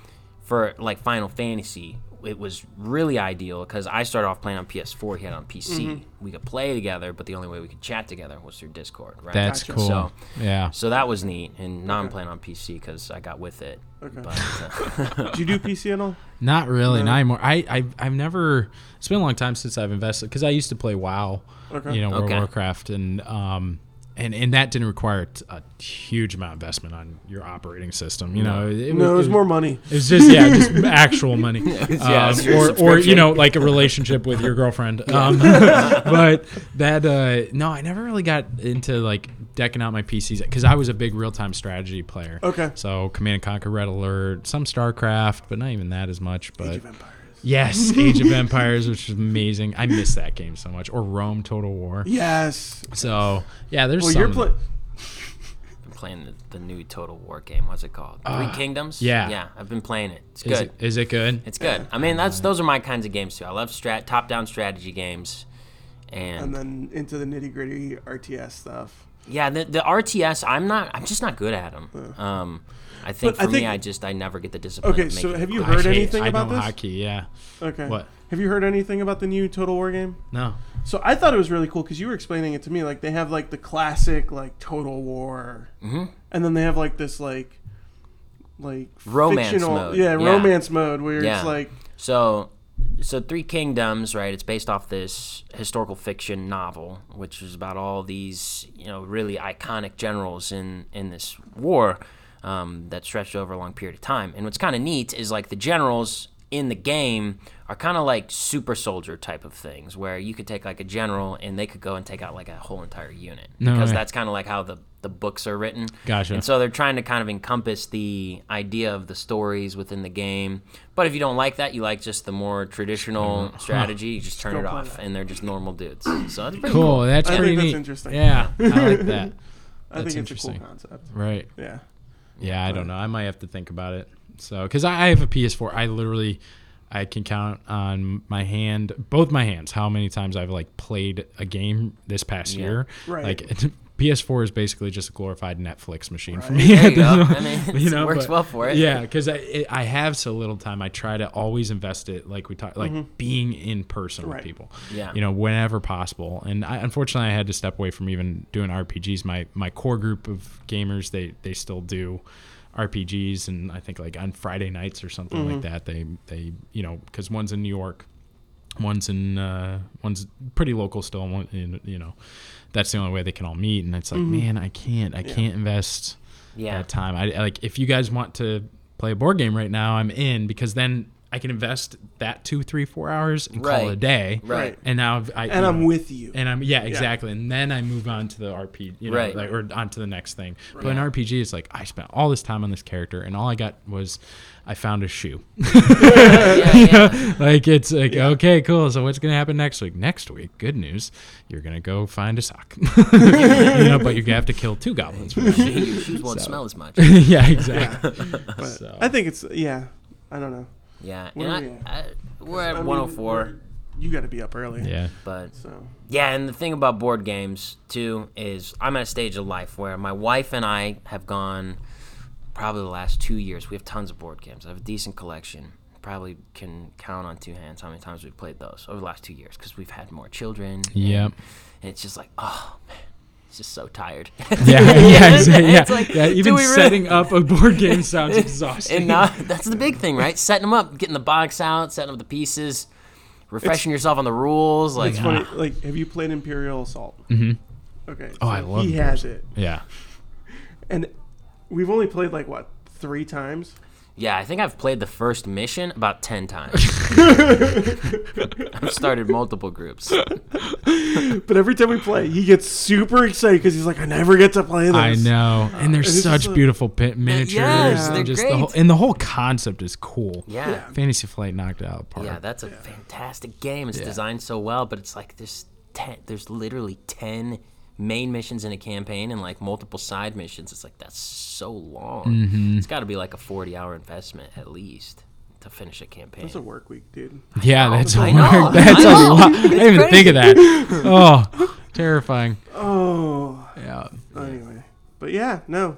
for like Final Fantasy. It was really ideal because I started off playing on PS4. He had on PC. Mm-hmm. We could play together, but the only way we could chat together was through Discord, right? That's Gotcha. cool. So- yeah. So that was neat, and now I'm playing on PC because I got with it. Okay. But, uh, Do you do PC at all? Not really, No. not anymore. I, I've, I've never. It's been a long time since I've invested because I used to play WoW, Okay. you know, World Okay. Warcraft, and um, and and that didn't require a huge amount of investment on your operating system. You know, it, no, was more money. It was just yeah, just actual money, Yeah, Um, or or you know like a relationship with your girlfriend. Um, but that uh, no, I never really got into like decking out my PCs because I was a big real time strategy player. Okay. So Command and Conquer, Red Alert, some StarCraft, but not even that as much. But Age of Empires. yes, Age of Empires, which is amazing. I miss that game so much. Or Rome Total War. Yes. So yeah, there's Well, some. you're playing. been playing the, the new Total War game. What's it called? Three Kingdoms. Uh, yeah. yeah. I've been playing it. It's is good. it, is it good? It's good. I mean, that's those are my kinds of games too. I love strat top-down strategy games, and, And then into the nitty gritty RTS stuff. yeah, the, the RTS. I'm not. I'm just not good at them. Um, I think But for I me, I just I never get the discipline. Okay, to so make it have you heard I hate- anything I about know this? hockey. Yeah. Okay. What? Have you heard anything about the new Total War game? No. So I thought it was really cool because you were explaining it to me. Like they have like the classic like Total War, Mm-hmm. and then they have like this like like Romance fictional, mode. Yeah, Yeah. romance mode where Yeah. it's like So, so Three Kingdoms, right? It's based off this historical fiction novel, which is about all these, you know, really iconic generals in in this war um, that stretched over a long period of time. And what's kind of neat is like the generals in the game are kind of like super soldier type of things, where you could take like a general and they could go and take out like a whole entire unit, No because way. that's kind of like how the the books are written. Gotcha. And so they're trying to kind of encompass the idea of the stories within the game. But if you don't like that, you like just the more traditional strategy, you just turn Go it off, that. and they're just normal dudes. So that's pretty Cool. cool. That's I think pretty that's neat. interesting. Yeah, I like that. I That's think it's a cool interesting. concept. Right. Yeah. Yeah, I don't know. I might have to think about it. So, because I, I have a PS4, I literally, I can count on my hand, both my hands, how many times I've like played a game this past Yeah. year. Right. Like PS4 is basically just a glorified Netflix machine for me. There you go. I mean, You it know, works but- well for it. Yeah, because I it, I have so little time. I try to always invest it, like we talked, like being in person Mm-hmm. Right. with people. Yeah. you know, whenever possible. And I, unfortunately, I had to step away from even doing RPGs. My my core group of gamers, they they still do RPGs, and I think like on Friday nights or something Mm-hmm. like that. They they you know because one's in New York, one's in uh, one's pretty local still. One in you know, that's the only way they can all meet. And it's like, mm-hmm. man, I can't I can't invest Yeah. that time. I I- like if you guys want to play a board game right now, I'm in because then I can invest that two, three, four hours and call it a day. Right. And now I've, I and I'm know, with you. and I'm yeah exactly, and then I move on to the RPG, you know, Right. like, or on to the next thing. But in RPG, it's like I spent all this time on this character, and all I got was I found a shoe. yeah, yeah. like it's like okay, cool. So what's gonna happen next week? Next week, good news, you're gonna go find a sock. you know, but you have to kill two goblins. For that. Your shoes won't smell as much. yeah, exactly. But So- I think it's yeah. I don't know. Yeah, Where and are we I, I, we're at I 104. we're- You got to be up early. Yeah. But So yeah, and the thing about board games too is I'm at a stage of life where my wife and I have gone probably the last two years. We have tons of board games. I have a decent collection. Probably can count on two hands how many times we've played those over the last two years because we've had more children. and- Yep. And it's just like, oh man, it's just so tired. Yeah, yeah, It's exa- yeah. like, yeah even really- setting up a board game sounds exhausting. and now that's the big thing, right? Setting them up, getting the box out, setting up the pieces, refreshing yourself on the rules. Like, it's funny. Like, have you played Imperial Assault? Mm-hmm. Okay. Oh, I love He Imperial has it, yeah. and we've only played like what three times. Yeah, I think I've played the first mission about 10 times. I've started multiple groups. But every time we play, he gets super excited because he's like, "I never get to play this." I know, and they're it's such just a- beautiful pi- miniatures. yes, and they're just great. The whole, and the whole concept is cool. Yeah. Yeah, Fantasy Flight knocked it out of the park. that's a fantastic game. It's Yeah. designed so well, but it's like there's 10 there's literally 10 main missions in a campaign and like multiple side missions. It's like that's so long. Mm-hmm. It's got to be like a 40-hour investment at least to finish a campaign. That's a work week, dude. Yeah, that's a I know, lot. That's I a lot. I didn't even think of that. Oh, terrifying. Oh, Yeah. anyway. But yeah, no.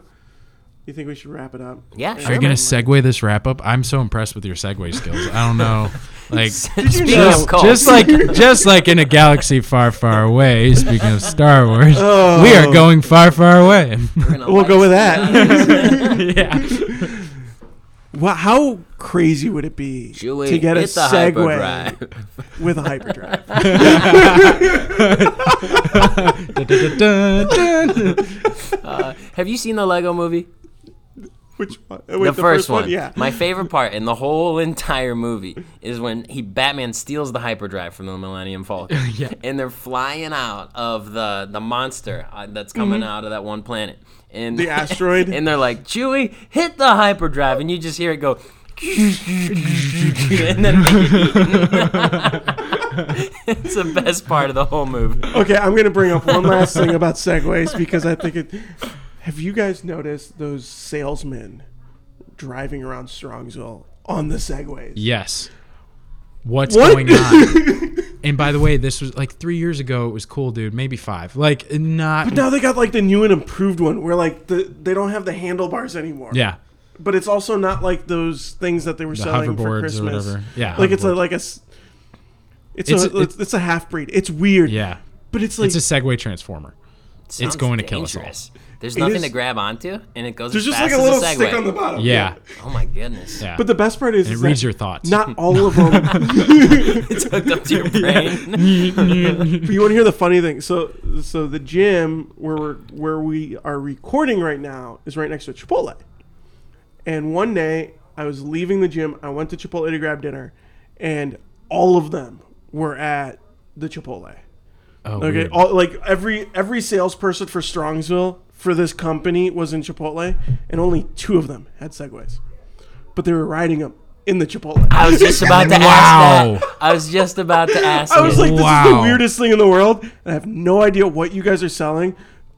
You think we should wrap it up? yeah, Are you gonna segue this wrap up? I'm so impressed with your segue skills. I don't know, like Speaking just, of just like just like in a galaxy far, far away. Speaking of Star Wars, Oh. we are going far, far away. we're gonna We'll go with that. yeah. Well, how crazy would it be Chewie, to get a hit the Segway with a hyperdrive? Uh, have you seen the Lego movie? Which one? Uh, wait, the, first, one. Yeah. My favorite part in the whole entire movie is when he Batman steals the hyperdrive from the Millennium Falcon. Yeah. And they're flying out of the the monster uh, that's coming out of that one planet. And Mm-hmm. The asteroid? and they're like, "Chewie, hit the hyperdrive." And you just hear it go and then it's the best part of the whole movie. Okay, I'm gonna bring up one last thing about segways because I think it. Have you guys noticed those salesmen driving around Strongsville on the segways? Yes. What's What? going on? and by the way, this was like three years ago. It was cool, dude. Maybe five. Like not. But now they got like the new and improved one where like the they don't have the handlebars anymore. Yeah. But it's also not like those things that they were The selling for hoverboards or Christmas. whatever. Yeah. Like it's a, hoverboard. like a. s- It's, It's- a, it's- it's, a half breed. It's weird. yeah. But it's like it's a Segway transformer. Sounds going to kill us all. dangerous. There's nothing is- to grab onto, and it goes there's as just like fast a little a stick Segway. on the bottom. Yeah. Oh my goodness! Yeah. But the best part is, it is reads that your thoughts. not all of them. it's hooked up to your brain. But you want to hear the funny thing? So, so the gym where we're, where we are recording right now is right next to Chipotle. And one day I was leaving the gym. I went to Chipotle to grab dinner, and all of them were at the Chipotle. oh, Okay, weird. all like every every salesperson for Strongsville for this company was in Chipotle, and only two of them had Segways, but they were riding them in the Chipotle. I was just about to Wow. ask that. I was just about to ask. I was it. like, this is the weirdest thing in the world. And I have no idea what you guys are selling,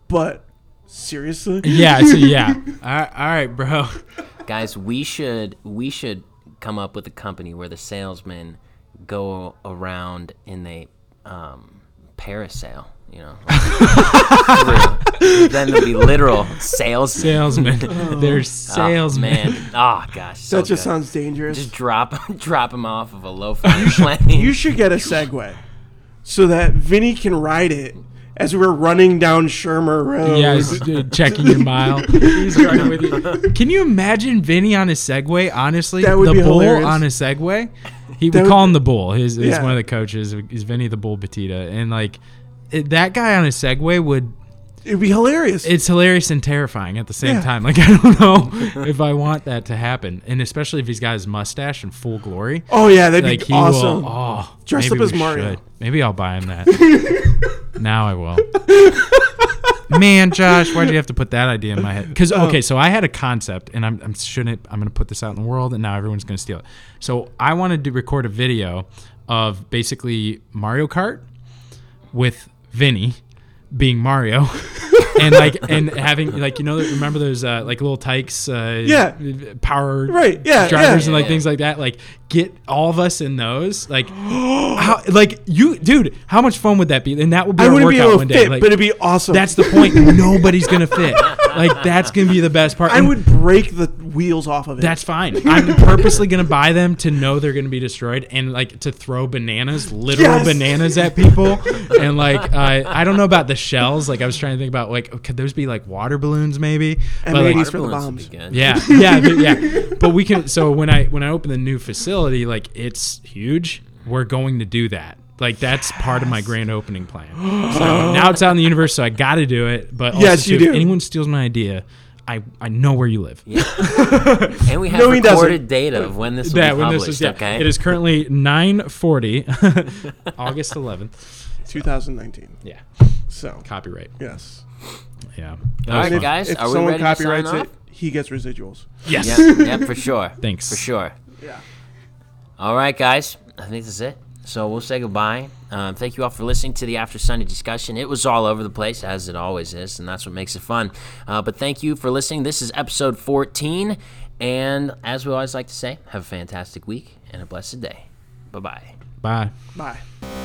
but seriously, yeah. So yeah. all right, all right, bro. guys, we should we should come up with a company where the salesmen go around and they um, parasail. You know, then there'll be literal sales Salesman. They're Oh, salesmen. man, oh gosh, so that just good. sounds dangerous. Just drop drop him off of a low flying plane. you should get a Segway so that Vinny can ride it as we're running down Shermer Road. Yeah, he's, uh, checking your mile. He's riding with you. Can you imagine Vinny on a Segway? Honestly, That would the be bull hilarious. on a Segway. He That we would- call him the bull. He's, his Yeah. one of the coaches is Vinny the Bull Batita, and like it, that guy on a Segway would It'd be hilarious. it's hilarious and terrifying at the same Yeah. time. Like I don't know if I want that to happen, and especially if he's got his mustache in full glory. oh yeah, that'd like be awesome. will. Oh, Dressed up as Mario. should. Maybe I'll buy him that. now I will. Man, Josh, why'd you have to put that idea in my head? Because Oh. okay, so I had a concept, and I'm, I'm shouldn't I'm gonna put this out in the world, and now everyone's gonna steal it. So I wanted to record a video of basically Mario Kart with Vinny being Mario. and like and having like you know remember those uh, like Little Tikes uh, Yeah. power Right, yeah, drivers yeah. and like Yeah. things like that like get all of us in those like how, like you dude how much fun would that be and that would be I our wouldn't be workout able to one fit, day like but it'd be awesome. that's the point nobody's gonna fit like that's gonna be the best part I And would break the wheels off of it. that's fine i'm purposely gonna buy them to know they're gonna be destroyed and like to throw bananas literal Yes. bananas at people and like uh, i don't know about the shells like i was trying to think about like could those be like water balloons maybe And But, like, maybe Water for the balloons would bombs. be good. yeah, yeah, but, yeah. But we can. So when I when I open the new facility, like it's huge. We're going to do that. Like that's part of my grand opening plan. So now it's out in the universe, so I got to do it. But also Yes, you too, do. If anyone steals my idea, I I know where you live. Yeah. And we have No, recorded data of when this will That be when published. this is yeah, okay. it is currently nine forty, August eleventh. 2019. Yeah, So copyright. yes. Yeah. All That was right, fun. If, guys, if are we someone ready to sign copyrights off? it, he gets residuals. Yes. Yep, yep, for sure. Thanks. For sure. Yeah. All right, guys. I think that's it. So we'll say goodbye. Um, thank you all for listening to the After Sunday discussion. It was all over the place, as it always is, and that's what makes it fun. Uh, but thank you for listening. This is episode 14. And as we always like to say, have a fantastic week and a blessed day. Bye bye. Bye. Bye.